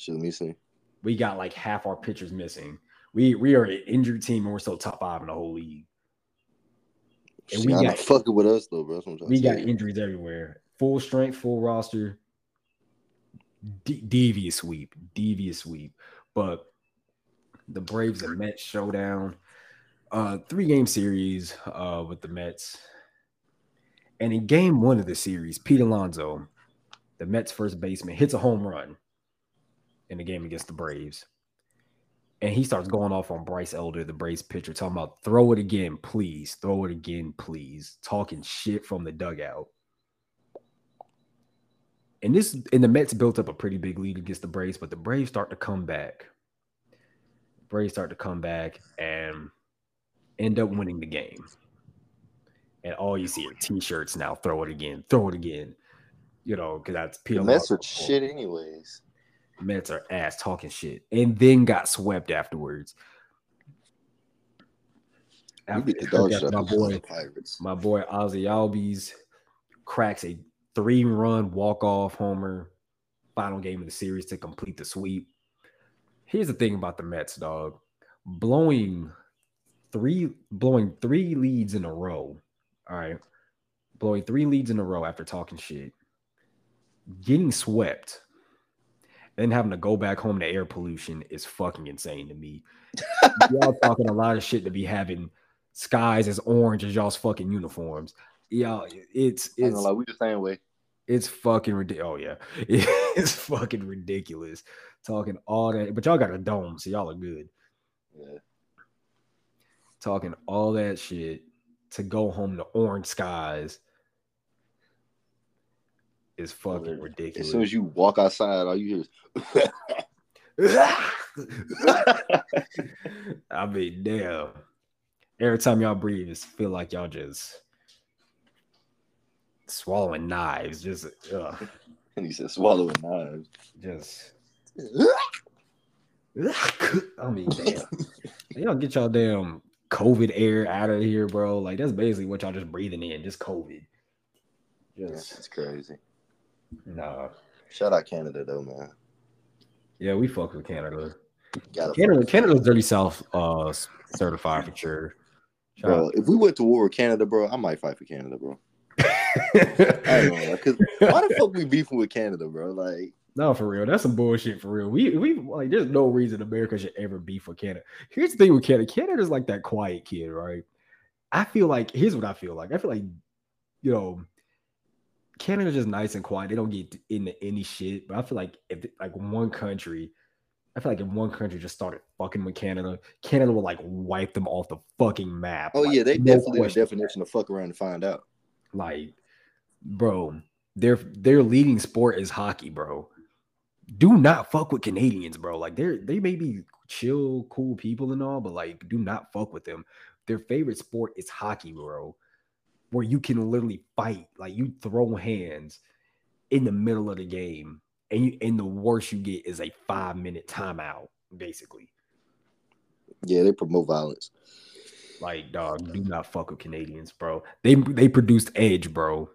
Let me see. We got like half our pitchers missing. We we are an injured team, and we're still top five in the whole league. And Shit, we got- fucking with us, though, bro. That's what I'm We got say. injuries everywhere. Full strength, full roster. De- devious sweep, devious sweep. But the Braves and Mets showdown, uh, three game series uh, with the Mets. And in game one of the series, Pete Alonso, the Mets first baseman, hits a home run in the game against the Braves. And he starts going off on Bryce Elder, the Braves pitcher, talking about throw it again, please. Throw it again, please. Talking shit from the dugout. And this and the Mets built up a pretty big lead against the Braves, but the Braves start to come back. Braves start to come back and end up winning the game. And all you see are t-shirts now. Throw it again, throw it again. You know, because that's The PLR. Mets are shit anyways. Mets are ass talking shit, and then got swept afterwards. After, after my boy, my boy Ozzy Albies cracks a three-run walk-off homer, final game of the series to complete the sweep. Here's the thing about the Mets, dog. Blowing three blowing three leads in a row. All right. Blowing three leads in a row after talking shit. Getting swept. Then having to go back home to air pollution is fucking insane to me. Y'all talking a lot of shit to be having skies as orange as y'all's fucking uniforms. Y'all, it's it's gonna we the same way. It's fucking ridiculous. Oh yeah, it's fucking ridiculous. Talking all that, but y'all got a dome, so y'all are good. Yeah. Talking all that shit to go home to orange skies is fucking ridiculous. As soon as you walk outside, all you hear is I mean, damn. Every time y'all breathe, it feel like y'all just swallowing knives. Just, ugh, and he said swallowing knives. just I mean, damn. y'all get y'all damn COVID air out of here, bro. Like that's basically what y'all just breathing in, just COVID. Just it's crazy. Nah. Shout out Canada though, man. Yeah, we fuck with Canada. Canada, Canada's dirty south uh certified for sure. Shout bro, out. if we went to war with Canada, bro, I might fight for Canada, bro. I don't know, cause why the fuck we beefing with Canada, bro? Like, no, for real, that's some bullshit for real. We we like, there's no reason America should ever beef with Canada. Here's the thing with Canada: Canada's like that quiet kid, right? I feel like here's what I feel like. I feel like, you know, Canada's just nice and quiet. They don't get into any shit. But I feel like if like one country, I feel like if one country just started fucking with Canada, Canada will like wipe them off the fucking map. Oh like, yeah, they no definitely a definition of fuck around and find out. Like, bro, their their leading sport is hockey, bro. Do not fuck with Canadians, bro. Like they're they may be chill, cool people and all, but like do not fuck with them. Their favorite sport is hockey, bro where you can literally fight, like you throw hands in the middle of the game, and you and the worst you get is a five minute timeout, basically. Yeah, they promote violence. Like, dog, do not fuck with Canadians, bro. They they produced Edge, bro.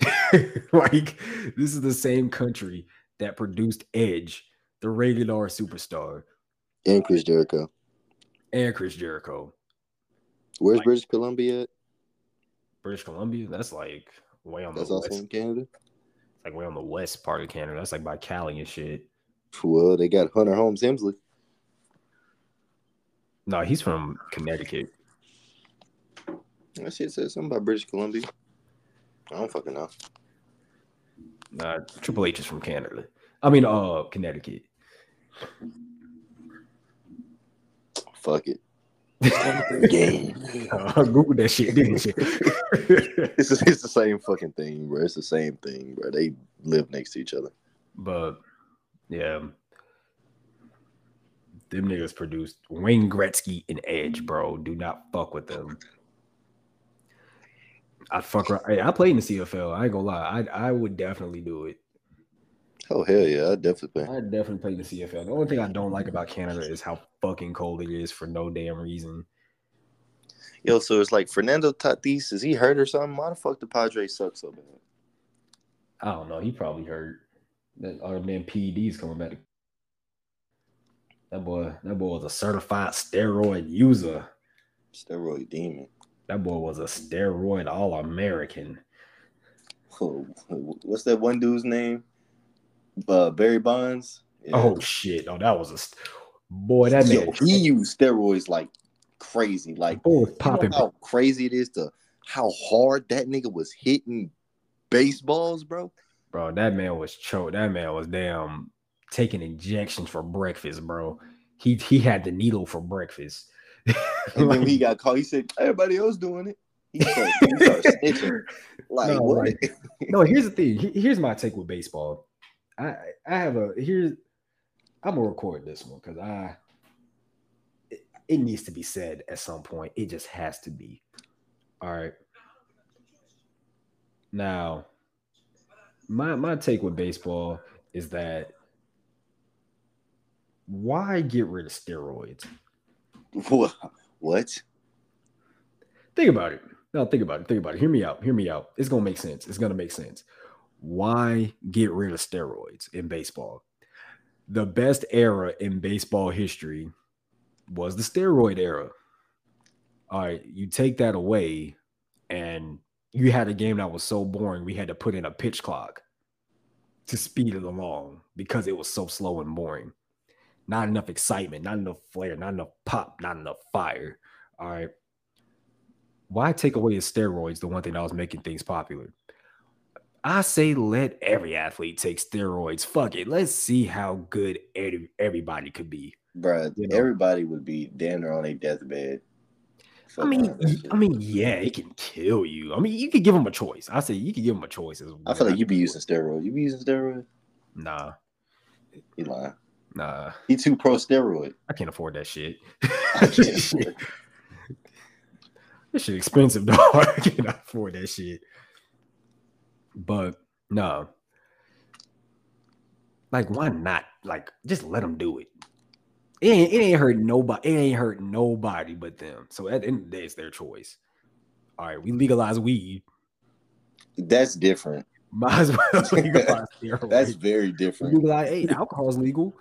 like, this is the same country that produced Edge, the Rated R Superstar, and Chris Jericho, and Chris Jericho. Where's like, British Columbia at? British Columbia. That's like way on That's the also west. in Canada. It's like way on the west part of Canada. That's like by Cali and shit. Well, they got Hunter Holmes Helmsley. No, he's from Connecticut. That shit says something about British Columbia. I don't fucking know. Nah, Triple H is from Canada. I mean, uh, Connecticut. Fuck it game. Uh, Google that shit, didn't you? it's, it's the same fucking thing, bro. It's the same thing, bro. They live next to each other. But yeah, them niggas produced Wayne Gretzky and Edge, bro. Do not fuck with them. I fuck. Hey, I played in the CFL. I ain't gonna lie. I I would definitely do it. Oh hell yeah, I definitely play. I definitely play in the CFL. The only thing I don't like about Canada is how fucking cold it is for no damn reason. Yo, so it's like Fernando Tatis, is he hurt or something? Why the fuck the Padres suck so bad? I don't know. He probably hurt. That other man PED's coming back. That boy, that boy was a certified steroid user. Steroid demon. That boy was a steroid all American. Oh, what's that one dude's name? uh, Barry Bonds. Yeah. Oh shit! Oh, that was a boy. That Yo, man he used steroids like crazy. Like boy, popping. How crazy it is to how hard that nigga was hitting baseballs, bro. Bro, that man was choked. That man was damn taking injections for breakfast, bro. He he had the needle for breakfast. and then he got caught. He said, "Everybody else doing it." He started, he started snitching. Like no, what? Like, no, here's the thing. Here's my take with baseball. I I have a here. I'm gonna record this one because I it, it needs to be said at some point. It just has to be. All right. Now, my my take with baseball is that why get rid of steroids? What? Think about it. No, think about it. Think about it. Hear me out. Hear me out. It's gonna make sense. It's gonna make sense why get rid of steroids in baseball? The best era in baseball history was the steroid era. All right, you take that away, and you had a game that was so boring, we had to put in a pitch clock to speed it along because it was so slow and boring. Not enough excitement, not enough flair, not enough pop, not enough fire. All right. Why take away the steroids, the one thing that was making things popular? I say let every athlete take steroids. Fuck it. Let's see how good everybody could be. Bruh, you know? everybody would be damn near on a deathbed. I mean, I mean, yeah, it can kill you. I mean, you could give them a choice. I say you could give them a choice. As I feel like you'd be using steroids. You be using steroids? Nah. You lying. Nah. He too pro steroid. I can't afford that shit. this shit expensive, dog. I can't afford that shit. But no. Like, why not? Like, just let them do it. It ain't, it ain't hurt nobody. It ain't hurt nobody but them. So at the end of the day, it's their choice. All right, we legalize weed. That's different. Might as well legalize steroids. That's very different. legalize. Hey, alcohol's legal.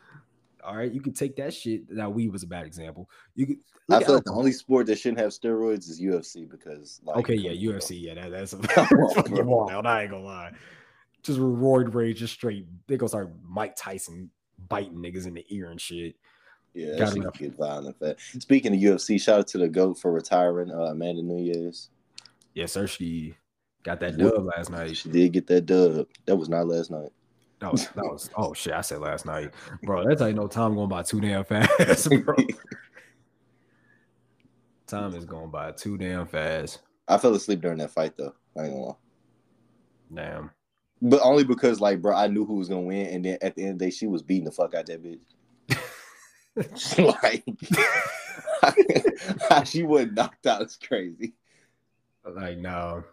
All right, you can take that shit. Now weed was a bad example. You could. I feel like the only sport that shouldn't have steroids is UFC because like Okay, yeah, UFC. Yeah, that, that's a fucking wild. I ain't gonna lie. Just roid rage, just straight. They gonna start Mike Tyson biting niggas in the ear and shit. Yeah, that shit get violent. Fat. Speaking of UFC, shout out to the GOAT for retiring, uh, Amanda Nunes. Yes, sir. She got that dub last night. She did get that dub. That was not last night. That was that was oh shit. I said last night, bro. That's how you know time going by too damn fast, bro. time is going by too damn fast. I fell asleep during that fight though. I ain't gonna lie. Damn. But only because like, bro, I knew who was gonna win, and then at the end of the day, she was beating the fuck out that bitch. like, how she wasn't knocked out is crazy. Like no,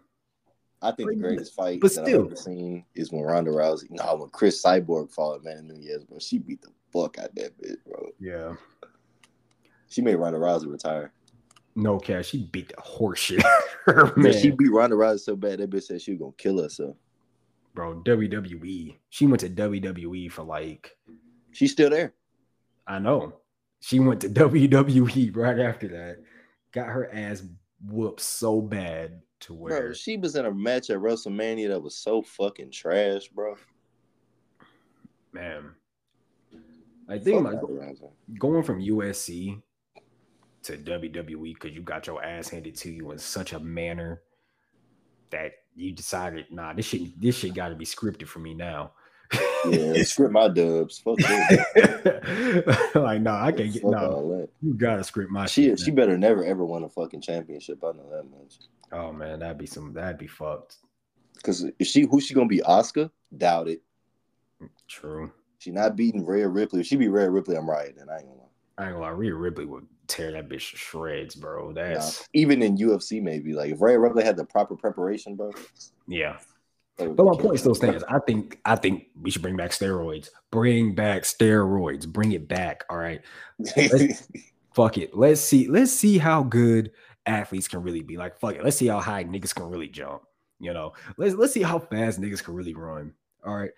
I think the greatest fight but that still. I've ever seen is when Ronda Rousey. No, when Cris Cyborg fought Amanda Nunes, bro. She beat the fuck out that bitch, bro. yeah, She made Ronda Rousey retire. no cash. She beat the horse shit. out of her, Man, man. she beat Ronda Rousey so bad that bitch said she was gonna kill herself. bro, WWE. She went to WWE for like She's still there. I know. She went to WWE right after that. Got her ass whooped so bad to where Bro, she was in a match at WrestleMania that was so fucking trash, bro. man. I think Fuck like going from UFC to WWE because you got your ass handed to you in such a manner that you decided, nah, this shit, this shit got to be scripted for me now. Yeah, script my dubs. Fuck like, nah, I can't get no. that. You gotta script my She shit. she better never ever win a fucking championship. I know that much. Oh man, that'd be some. That'd be fucked. Because is she who's she gonna be? Oscar? Doubt it. True. She not beating Rhea Ripley. If she be Rhea Ripley, I'm right. Then I ain't gonna lie. I ain't gonna lie, Rhea Ripley would tear that bitch to shreds, bro. Nah, That's even in UFC, maybe like if Rhea Ripley had the proper preparation, bro. yeah. But my point still stands. I think I think we should bring back steroids. Bring back steroids. Bring it back. All right. Fuck it. Let's see. Let's see how good athletes can really be. Like fuck it. Let's see how high niggas can really jump. You know. Let's let's see how fast niggas can really run. All right.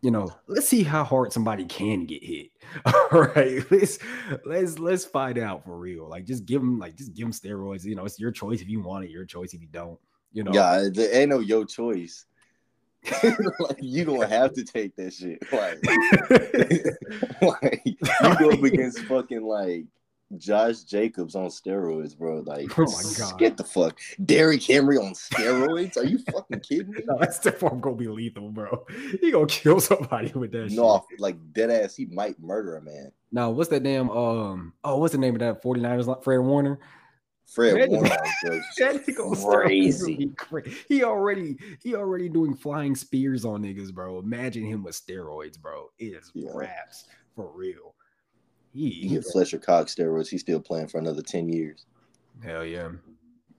You know, let's see how hard somebody can get hit. All right, let's let's let's find out for real. Like, just give them like just give them steroids. You know, it's your choice if you want it. Your choice if you don't. You know, yeah, there ain't no your choice. like you gonna have to take that shit. Like, like you go up against fucking like Josh Jacobs on steroids, bro. Like, Oh my God. get the fuck Derrick Henry on steroids? Are you fucking kidding me? No, that's the form gonna be lethal, bro. He gonna kill somebody with that No, shit. like dead ass, he might murder a man. Now, what's that damn um oh what's the name of that 49ers li- Fred Warner? Fred Man, Warner, on drugs. That nigga on steroids Crazy. would be cra- He already he already doing flying spears on niggas, bro. Imagine him with steroids, bro. It is Yeah. raps for real. He, You he get Fletcher Cox steroids, he's still playing for another ten years. hell yeah.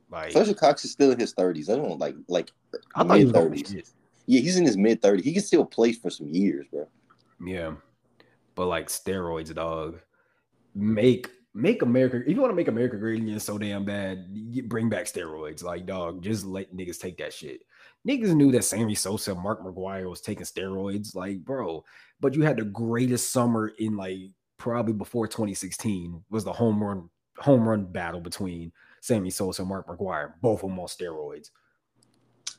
Like Fletcher Cox is still in his thirties. I don't like like I thought he mid 30s. shit. yeah, he's in his mid thirties. He can still play for some years, bro. Yeah. But like steroids, dog. Make make America if you want to make America great again so damn bad, bring back steroids. Like, dog, just let niggas take that shit. Niggas knew that Sammy Sosa, Mark McGwire was taking steroids, like, bro. But you had the greatest summer in like probably before 2016 was the home run home run battle between Sammy Sosa and Mark McGwire, both of them on steroids.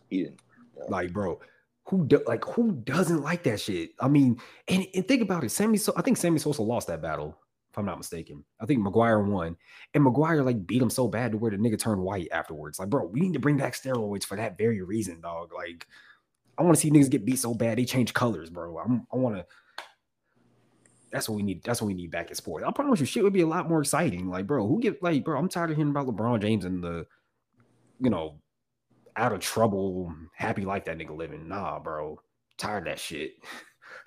He didn't. Like, bro, who do, like who doesn't like that shit? I mean, and, and think about it. Sammy, so I think Sammy Sosa lost that battle, if I'm not mistaken. I think McGwire won, and McGwire like beat him so bad to where the nigga turned white afterwards. Like, bro, we need to bring back steroids for that very reason, dog. Like, I want to see niggas get beat so bad they change colors, bro. I'm, I want to. That's what we need. That's what we need back in sports. I promise you, shit would be a lot more exciting. Like, bro, who get like, bro? I'm tired of hearing about LeBron James and the, you know, out of trouble, happy life that nigga living. Nah, bro. Tired of that shit.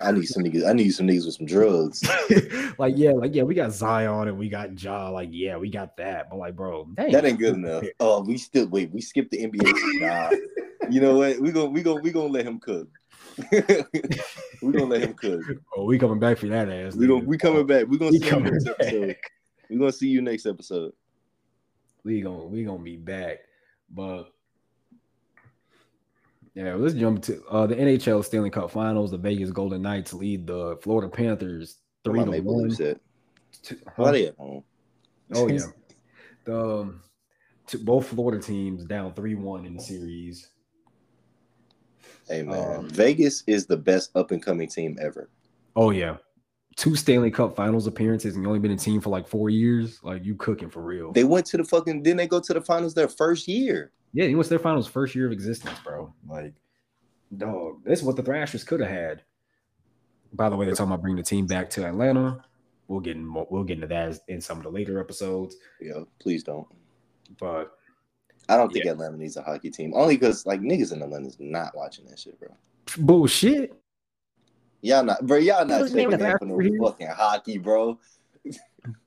I need some niggas. I need some niggas with some drugs. like, yeah, like, yeah, we got Zion and we got Ja. Like, yeah, we got that. But like, bro, that ain't, That ain't good enough. Oh, we still wait. We skipped the NBA. nah, you know what? We gonna we gonna we gonna let him cook. we gonna let him cook. Oh, we coming back for that ass. We gonna nigga. we coming back. We gonna We see you next back. episode. We gonna see you next episode. we gonna we gonna be back. But yeah, let's jump to uh the NHL Stanley Cup Finals. The Vegas Golden Knights lead the Florida Panthers three to one. Leafs at. To- Why they at home? oh yeah, the um, to both Florida teams down three one in the series. Hey man, Um, Vegas is the best up and coming team ever. Oh yeah, two Stanley Cup Finals appearances, and you only been a team for like four years. Like you cooking for real. They went to the fucking. Didn't they go to the finals their first year? Yeah, it was their finals first year of existence, bro. Like, dog, this is what the Thrashers could have had. By the way, they're talking about bringing the team back to Atlanta. We'll get in more, we'll get into that in some of the later episodes. Yeah, please don't. But I don't think Atlanta needs a hockey team. Only because like niggas in Atlanta is not watching that shit, bro. bullshit. Y'all not, bro. Y'all not What's checking of that that for no fucking hockey, bro.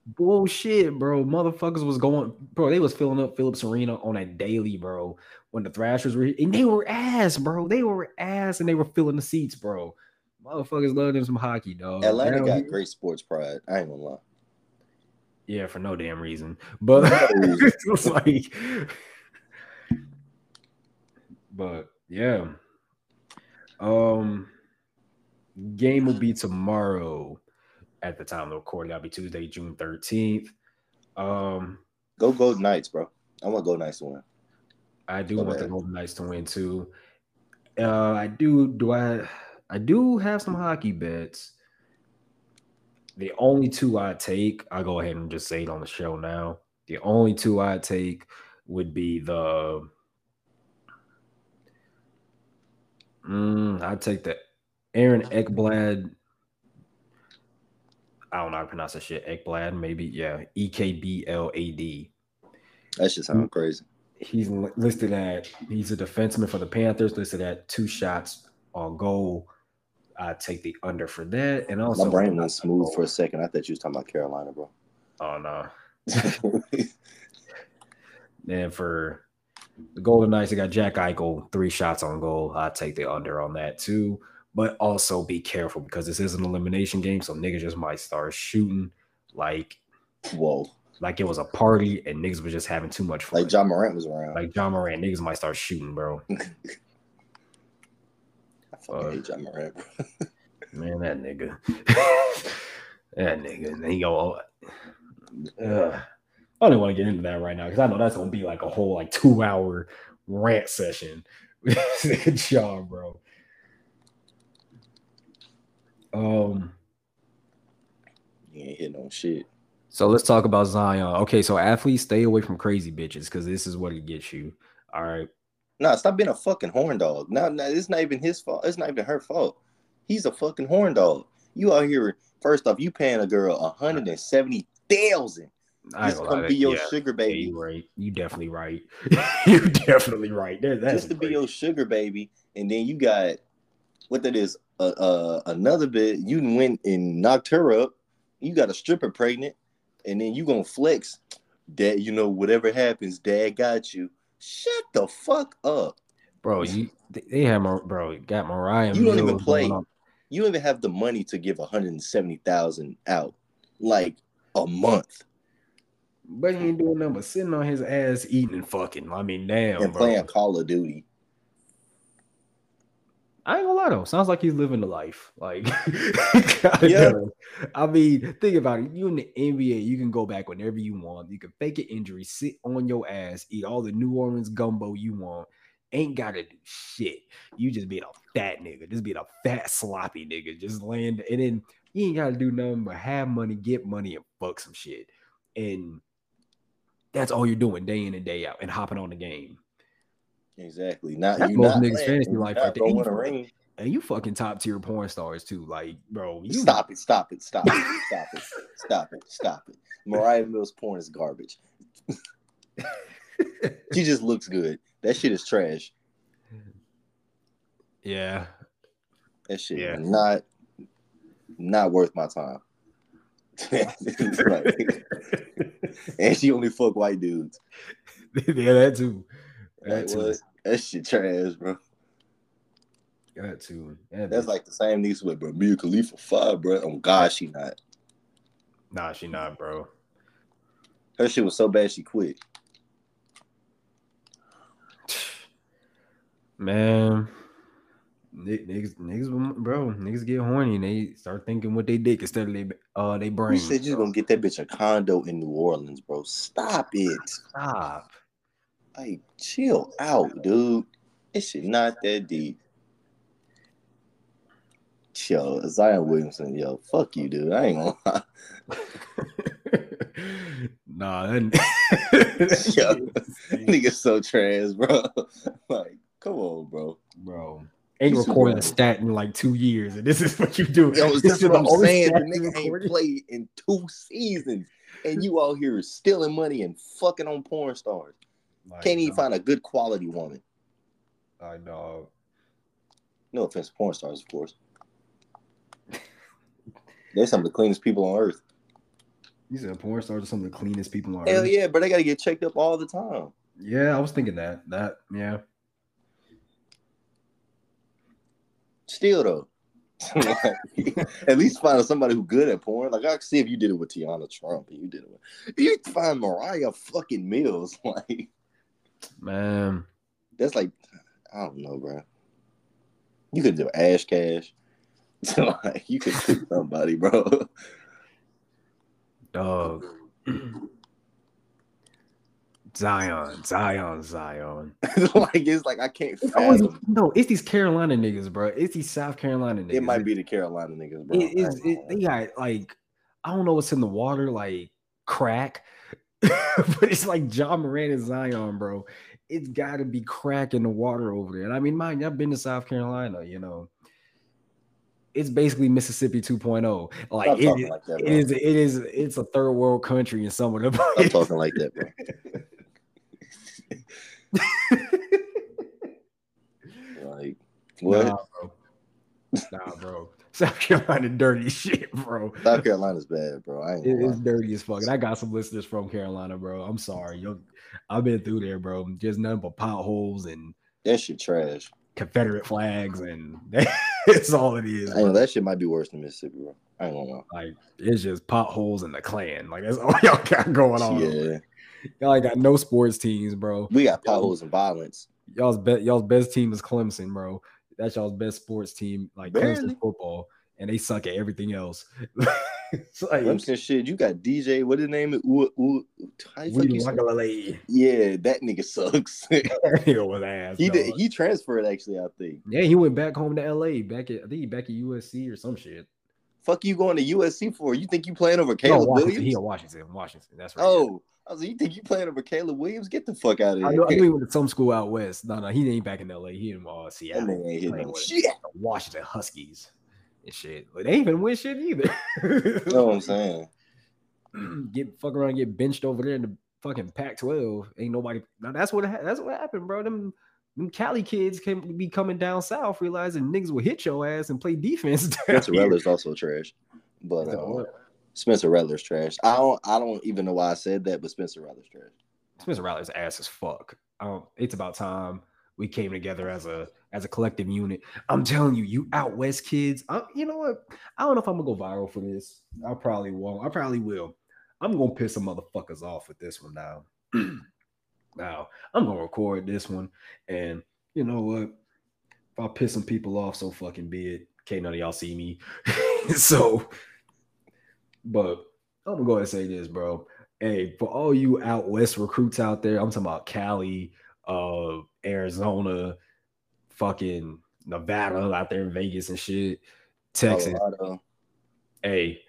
Bullshit, bro. Motherfuckers was going, bro. They was filling up Phillips Arena on a daily, bro. When the Thrashers were here, and they were ass, bro. They were ass, and they were filling the seats, bro. Motherfuckers love them some hockey, dog. Atlanta Down got here- great sports pride. I ain't gonna lie. Yeah, for no damn reason. But No reason. it's like, but yeah. Um, game will be tomorrow at the time of recording. That'll be Tuesday, June 13th. Um, Go Golden Knights, bro. I want Go Knights to win. I do Go want the ahead. Golden Knights to win too. Uh, I do. Do I? I do have some hockey bets. The only two I take, I'll go ahead and just say it on the show now. The only two I take would be the. Mm, I take the Aaron Ekblad. I don't know how to pronounce that shit. Ekblad, maybe yeah. E K B L A D That shit sound crazy. he's listed at he's a defenseman for the Panthers, listed at two shots on goal. I take the under for that, and also My brain went smooth for a second. I thought you was talking about Carolina, bro. Oh no! And for the Golden Knights, they got Jack Eichel, three shots on goal. I take the under on that too, but also be careful because this is an elimination game, so niggas just might start shooting like Whoa. like it was a party and niggas was just having too much fun. Like John Morant was around. like John Moran, niggas might start shooting, bro. I fucking uh, hate John Morant, bro. Man, that nigga. that nigga. And he go, uh, I don't want to get into that right now because I know that's gonna be like a whole like two hour rant session. Good job, bro. Um, You ain't hitting on shit. so let's talk about Zion. Okay, so athletes stay away from crazy bitches because this is what it gets you. All right. Nah, stop being a fucking horn dog. No, no, it's not even his fault. It's not even her fault. He's a fucking horn dog. You out here, first off, you paying a girl a hundred and seventy thousand I just come be your yeah. sugar Yeah, baby. you right. You definitely right. you definitely right. That's just to be your sugar baby, and then you got what that is, uh, uh another bit. You went and knocked her up. You got a stripper pregnant, and then you gonna flex. Dad, you know whatever happens, Dad got you. Shut the fuck up. bro. You they- have Mar- bro got Moriah. You don't even play. You don't even have the money to give one hundred and seventy thousand out, like a month, but he ain't doing nothing but sitting on his ass eating and fucking. I mean, damn, and bro. playing Call of Duty. I ain't gonna lie though. Sounds like he's living the life. Like, Yeah. I mean, think about it. You in the NBA, you can go back whenever you want. You can fake an injury, sit on your ass, eat all the New Orleans gumbo you want. Ain't gotta do shit. You just being a fat nigga, just being a fat sloppy nigga, just laying. And then you ain't gotta do nothing but have money, get money, and fuck some shit. And that's all you're doing day in and day out, and hopping on the game. Exactly. Not That's you. most Not niggas' playing, fantasy life right there. And win a you- ring. And you fucking top tier porn stars too. Like, bro, you Stop it! Stop it! Stop it! Stop it! Stop it! Stop it! Moriah Mills porn is garbage. She just looks good. That shit is trash. Yeah. That shit Yeah. not not worth my time. Like- and she only fuck white dudes. yeah, that too. That Like, too. what? That shit trash, bro. Got to. Yeah, That's like the same niggas with bro. Mia Khalifa five, bro. Oh God, she not. Nah, she not, bro. Her shit was so bad she quit. Man, niggas, niggas, bro, niggas get horny and they start thinking what they dick instead of they, uh, they brain. You said you're gonna get that bitch a condo in New Orleans, bro. Stop it. Stop. Like, chill out, dude. It shit not that deep. Yo, Zion Williamson, yo, fuck you, dude. I ain't gonna lie. nah, that yo, nigga so trash, bro. like, come on, bro. Bro. Ain't recorded a stat in like two years, and this is what you do. Yo, this, this is what I'm saying. The nigga ain't played in two seasons, and you out here stealing money and fucking on porn stars. Like, Can't even no. find a good quality woman. I know. No offense, porn stars, of course. They're some of the cleanest people on earth. You said porn stars are some of the cleanest people on Hell earth. Hell yeah, but they got to get checked up all the time. Yeah, I was thinking that. That yeah. Still though, at least find somebody who's good at porn. Like I can see if you did it with Teanna Trump, and you did it with you find Moriah fucking Mills. Like, man, that's like I don't know, bro. You could do Ash Kash. So like, you could pick somebody, bro. Dog. Zion, Zion, Zion. like it's like I can't fathom. No, it's these Carolina niggas, bro. It's these South Carolina niggas. It might be the Carolina niggas, bro. It, it's, it, they got like I don't know what's in the water, like crack, but it's like John Morant and Zion, bro. It's got to be crack in the water over there. And I mean, mind you, I've been to South Carolina, you know it's basically Mississippi 2.0. Like, it, like that, it is, it is, it's a third world country in some of the. I'm talking like that, bro. like what? Nah, bro. Nah, bro. South Carolina dirty shit, bro. South Carolina's bad, bro. I ain't it's dirty as fuck. And I got some listeners from Carolina, bro. I'm sorry. Yo, I've been through there, bro. Just nothing but potholes and that shit trash. Confederate flags, and that's all it is. I know that shit might be worse than Mississippi, bro. I gonna lie. Like it's just potholes and the Klan. Like that's all y'all got going on. Yeah. Y'all ain't got no sports teams, bro. We got potholes and violence. Y'all's best y'all's best team is Clemson, bro. That's y'all's best sports team, like Barely. Clemson football, and they suck at everything else. like, Clemson shit. You got DJ. What his name is? Ooh, ooh, yeah, that nigga sucks. ass. He did, he transferred actually. I think. Yeah, he went back home to LA. Back at I think he back at USC or some shit. Fuck you going to USC for? You think you playing over Caleb no, Williams? He at Washington. Washington. That's right. Oh. I was like, you think you playing over Caleb Williams? Get the fuck out of here. I know, I he went to some school out west. No, no, he ain't back in LA. He in uh, Seattle. That ain't shit. Washington Huskies and shit. But they ain't even win shit either. you know what I'm saying? get fuck around, get benched over there in the fucking Pac-12. Ain't nobody. Now that's what that's what happened, bro. Them them Cali kids can be coming down south, realizing niggas will hit your ass and play defense. Spencer Rattler's also trash, but uh, Spencer Rattler's trash. I don't I don't even know why I said that, but Spencer Rattler's trash. Spencer Rattler's ass as fuck. Um, it's about time we came together as a as a collective unit. I'm telling you, you out west kids. I'm, you know what? I don't know if I'm gonna go viral for this. I probably won't. I probably will. I'm gonna piss some motherfuckers off with this one now. now I'm gonna record this one, and you know what? If I piss some people off, so fucking be it. Can't none of y'all see me. so, but I'm gonna go ahead and say this, bro. Hey, for all you out west recruits out there, I'm talking about Cali, uh, Arizona, fucking Nevada out there in Vegas and shit, Texas. Colorado. Hey,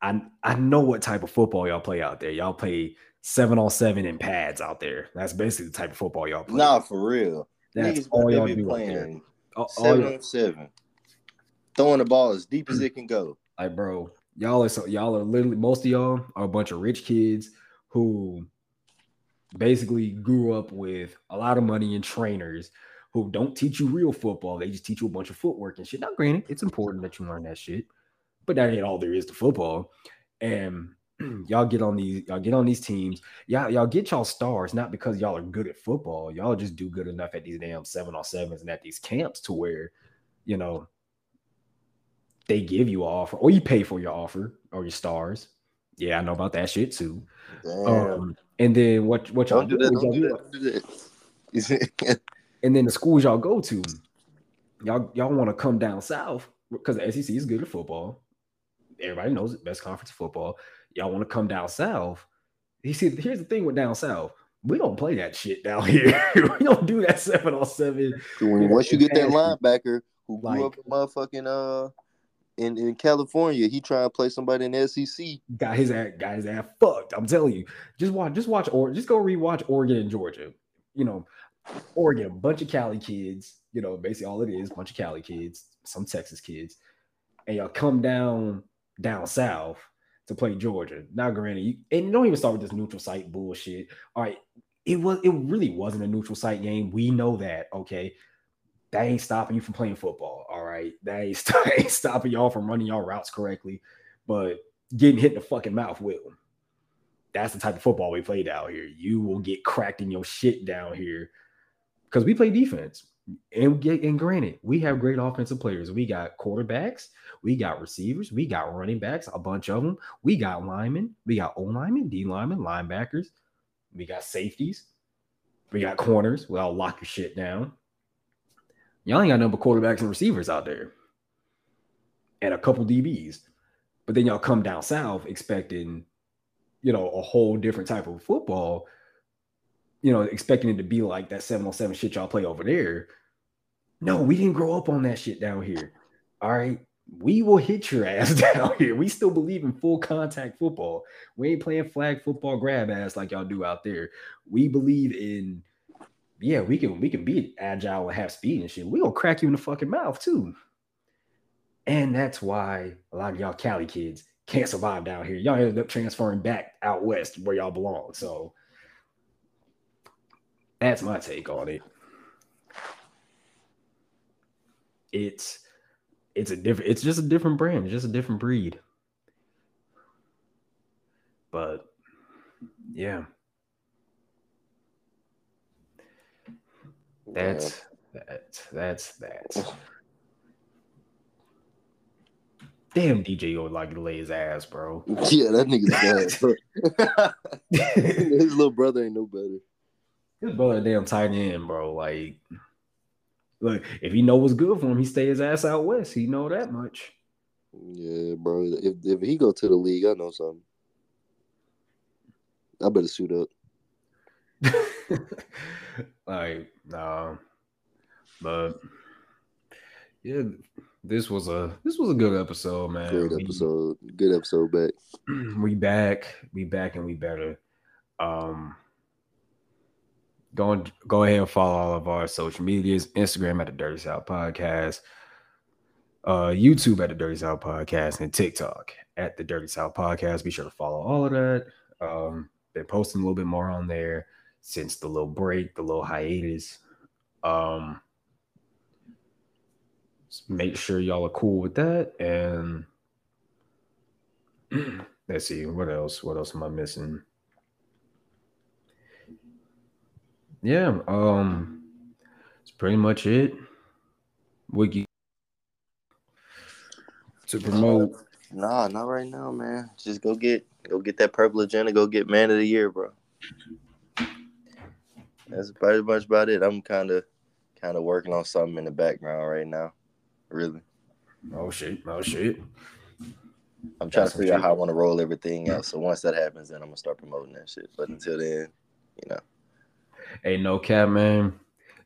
I I know what type of football y'all play out there. Y'all play seven on seven in pads out there. That's basically the type of football y'all play. Nah, for real. That's Niggas all y'all do playing all, seven on seven, throwing the ball as deep as it can go. Like, bro, y'all are so y'all are literally most of y'all are a bunch of rich kids who basically grew up with a lot of money and trainers who don't teach you real football. They just teach you a bunch of footwork and shit. Now, granted, it's important that you learn that shit but that ain't all there is to football. And y'all get on these, y'all get on these teams. Y'all, y'all get y'all stars not because y'all are good at football. Y'all just do good enough at these damn seven on sevens and at these camps to where you know, they give you an offer or you pay for your offer or your stars. Yeah, I know about that shit too. Um, and then what what y'all do, that, don't do, that, do that. and then the schools y'all go to, y'all y'all want to come down south because the SEC is good at football. Everybody knows it, best conference of football. Y'all want to come down south. You see, here's the thing with down south. We don't play that shit down here. we don't do that seven on seven. Once you get that linebacker who grew like, up in motherfucking uh in, in California, he trying to play somebody in SEC. Got his ass, got his ass fucked. I'm telling you. Just watch, just watch, or just go rewatch Oregon and Georgia. You know, Oregon, bunch of Cali kids. You know, basically all it is, bunch of Cali kids, some Texas kids, and y'all come down down south to play Georgia. Now, granted, you, and don't even start with this neutral site bullshit. All right, it was it really wasn't a neutral site game. We know that. Okay, that ain't stopping you from playing football. All right. That ain't, st- ain't stopping y'all from running y'all routes correctly. But getting hit in the fucking mouth will. That's the type of football we played out here. You will get cracked in your shit down here because we play defense. And get and granted, we have great offensive players. We got quarterbacks, we got receivers, we got running backs, a bunch of them. We got linemen, we got O linemen, D linemen, linebackers, we got safeties, we got corners. Well, lock your shit down. Y'all ain't got number quarterbacks and receivers out there, and a couple DBs. But then y'all come down south expecting, you know, a whole different type of football. You know, expecting it to be like that seven on seven shit y'all play over there. No, we didn't grow up on that shit down here. All right. We will hit your ass down here. We still believe in full contact football. We ain't playing flag football grab ass like y'all do out there. We believe in yeah, we can we can be agile and have speed and shit. We gonna crack you in the fucking mouth too. And that's why a lot of y'all Cali kids can't survive down here. Y'all ended up transferring back out west where y'all belong. So that's my take on it. It's it's a different it's just a different brand, it's just a different breed. But yeah. That's that. That's that. Damn, DJ would like to lay his ass, bro. Yeah, that nigga's bad. his little brother ain't no better. His brother damn tight end, bro. Like, look, if he know what's good for him, he stay his ass out west. He know that much. Yeah, bro. If if he go to the league, I know something. I better suit up. like, nah. But yeah, this was a this was a good episode, man. Good episode. We, good episode back. We back. We back and we better. Um go and go ahead and follow all of our social medias, Instagram at the Dirty South Podcast, uh, YouTube at the Dirty South Podcast, and TikTok at the Dirty South Podcast. Be sure to follow all of that. Um, been posting a little bit more on there since the little break, the little hiatus. Um, make sure y'all are cool with that. And let's see what else. What else am I missing? Yeah, um, it's pretty much it. Wicc to promote. Nah, not right now, man. Just go get go get that purple agenda. Go get man of the year, bro. That's pretty much about it. I'm kind of kind of working on something in the background right now. Really. Oh shit! Oh shit! I'm trying That's to figure out how I want to roll everything out. So once that happens, then I'm gonna start promoting that shit. But until then, you know. Hey, no cap, man.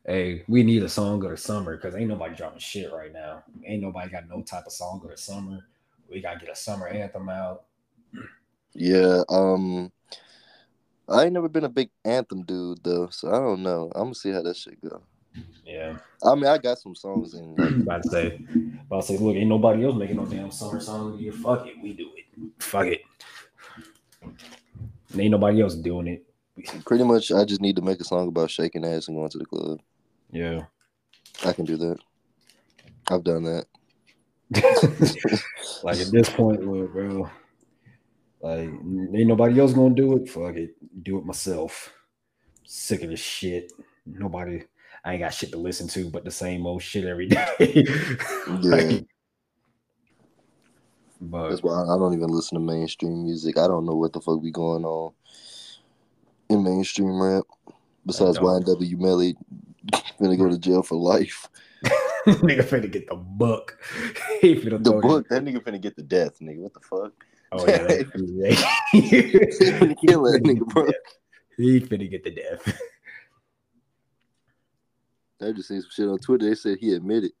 Hey, we need a song of the summer because ain't nobody dropping shit right now. Ain't nobody got no type of song of the summer. We gotta get a summer anthem out. Yeah, um, I ain't never been a big anthem dude though, so I don't know. I'm gonna see how that shit go. Yeah. I mean, I got some songs in. Like, about to say, about to say, look, ain't nobody else making no damn summer song here. Fuck it, we do it. Fuck it. Ain't nobody else doing it. Pretty much, I just need to make a song about shaking ass and going to the club. Yeah. I can do that. I've done that. like at this point, look, bro. Like, ain't nobody else gonna do it. Fuck it, do it myself. Sick of this shit. Nobody. I ain't got shit to listen to but the same old shit every day. Yeah. but That's why I don't even listen to mainstream music. I don't know what the fuck be going on in mainstream rap. Besides. YNW Melly gonna go to jail for life. nigga finna get the book. he finna The book, that nigga finna get the death, nigga. What the fuck? Oh yeah, that- He finna kill that nigga, bro. he finna get the death. I just seen some shit on Twitter. They said he admitted.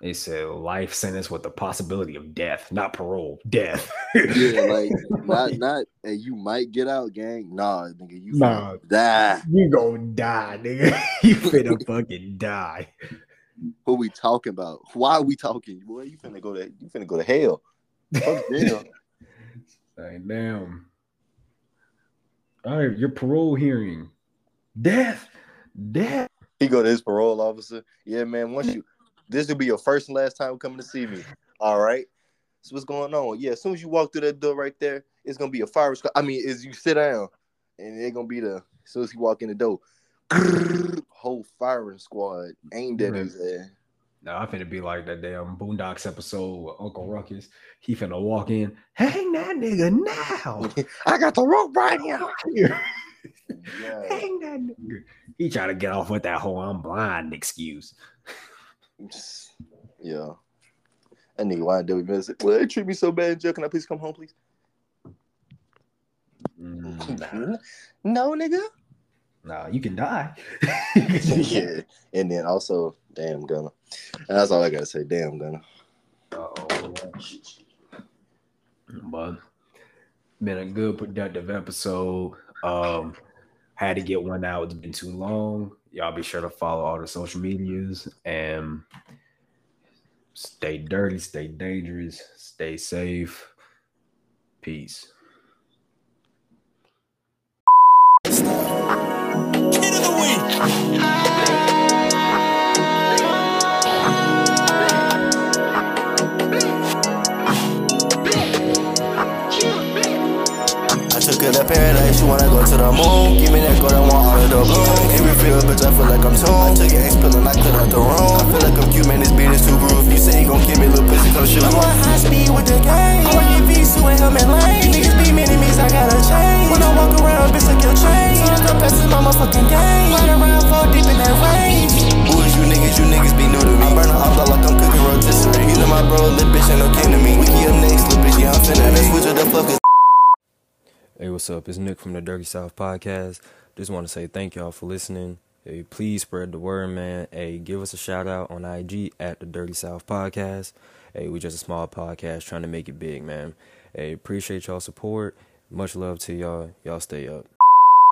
They said life sentence with the possibility of death, not parole, death. Yeah, like not not and you might get out, gang. Nah, nigga, you Nah. die. you gonna die, nigga. you finna fucking die. What we talking about? Why are we talking? Boy, you finna go to you finna go to hell. Fuck jail. Like, damn. All right, your parole hearing. Death. Death. He go to his parole officer. Yeah, man. Once you, this will be your first and last time coming to see me. All right. So what's going on? Yeah. As soon as you walk through that door right there, it's gonna be a fire squad. I mean, is you sit down, and they're gonna be the. As soon as you walk in the door, whole firing squad aimed at his ass. Now I finna be like that damn Boondocks episode with Uncle Ruckus. He finna walk in, hang that nigga now. I got the rope right here. Yeah. hang that nigga. He try to get off with that whole I'm blind excuse. Yeah. That nigga YNW Melly said, Well, they treat me so bad jail. Can I please come home, please? Mm, no, nigga. nah, you can die. yeah. And then also, damn Gunna. And that's all I gotta say. Damn Gunna. Uh-oh. But been a good productive episode. Um had to get one out. It's been too long. Y'all be sure to follow all the social medias and stay dirty, stay dangerous, stay safe. Peace. Kid of the week. I took paradise, she wanna go to the moon. Give me that gold, I want all of the blue. Every feel, bitch, I feel like I'm tuned. I took your ex pill and I cleared out the room. I feel like I'm cute, man, this beat is too groove. You say you gon' give me a little pussy, come shoot. I'm on high speed with the game. I want your V2 and helmet lane. Niggas be mini-me's, I got a chain. When I walk around, bitch, like your chain. I'm the best in my motherfucking game. Ride around, fall deep in that range. Who is you niggas? You niggas be new to me. I burn her off like I'm cooking rotisserie. You know my bro, little bitch ain't no kin to me. We keep up next, little bitch, yeah, I'm finna. Switch it up, fuck it. Hey, what's up? It's Nick from the Dirty South Podcast. Just want to say thank y'all for listening. Hey, please spread the word, man. Hey, give us a shout out on IG at the Dirty South Podcast. Hey, we just a small podcast trying to make it big, man. Hey, appreciate y'all support. Much love to y'all. Y'all stay up.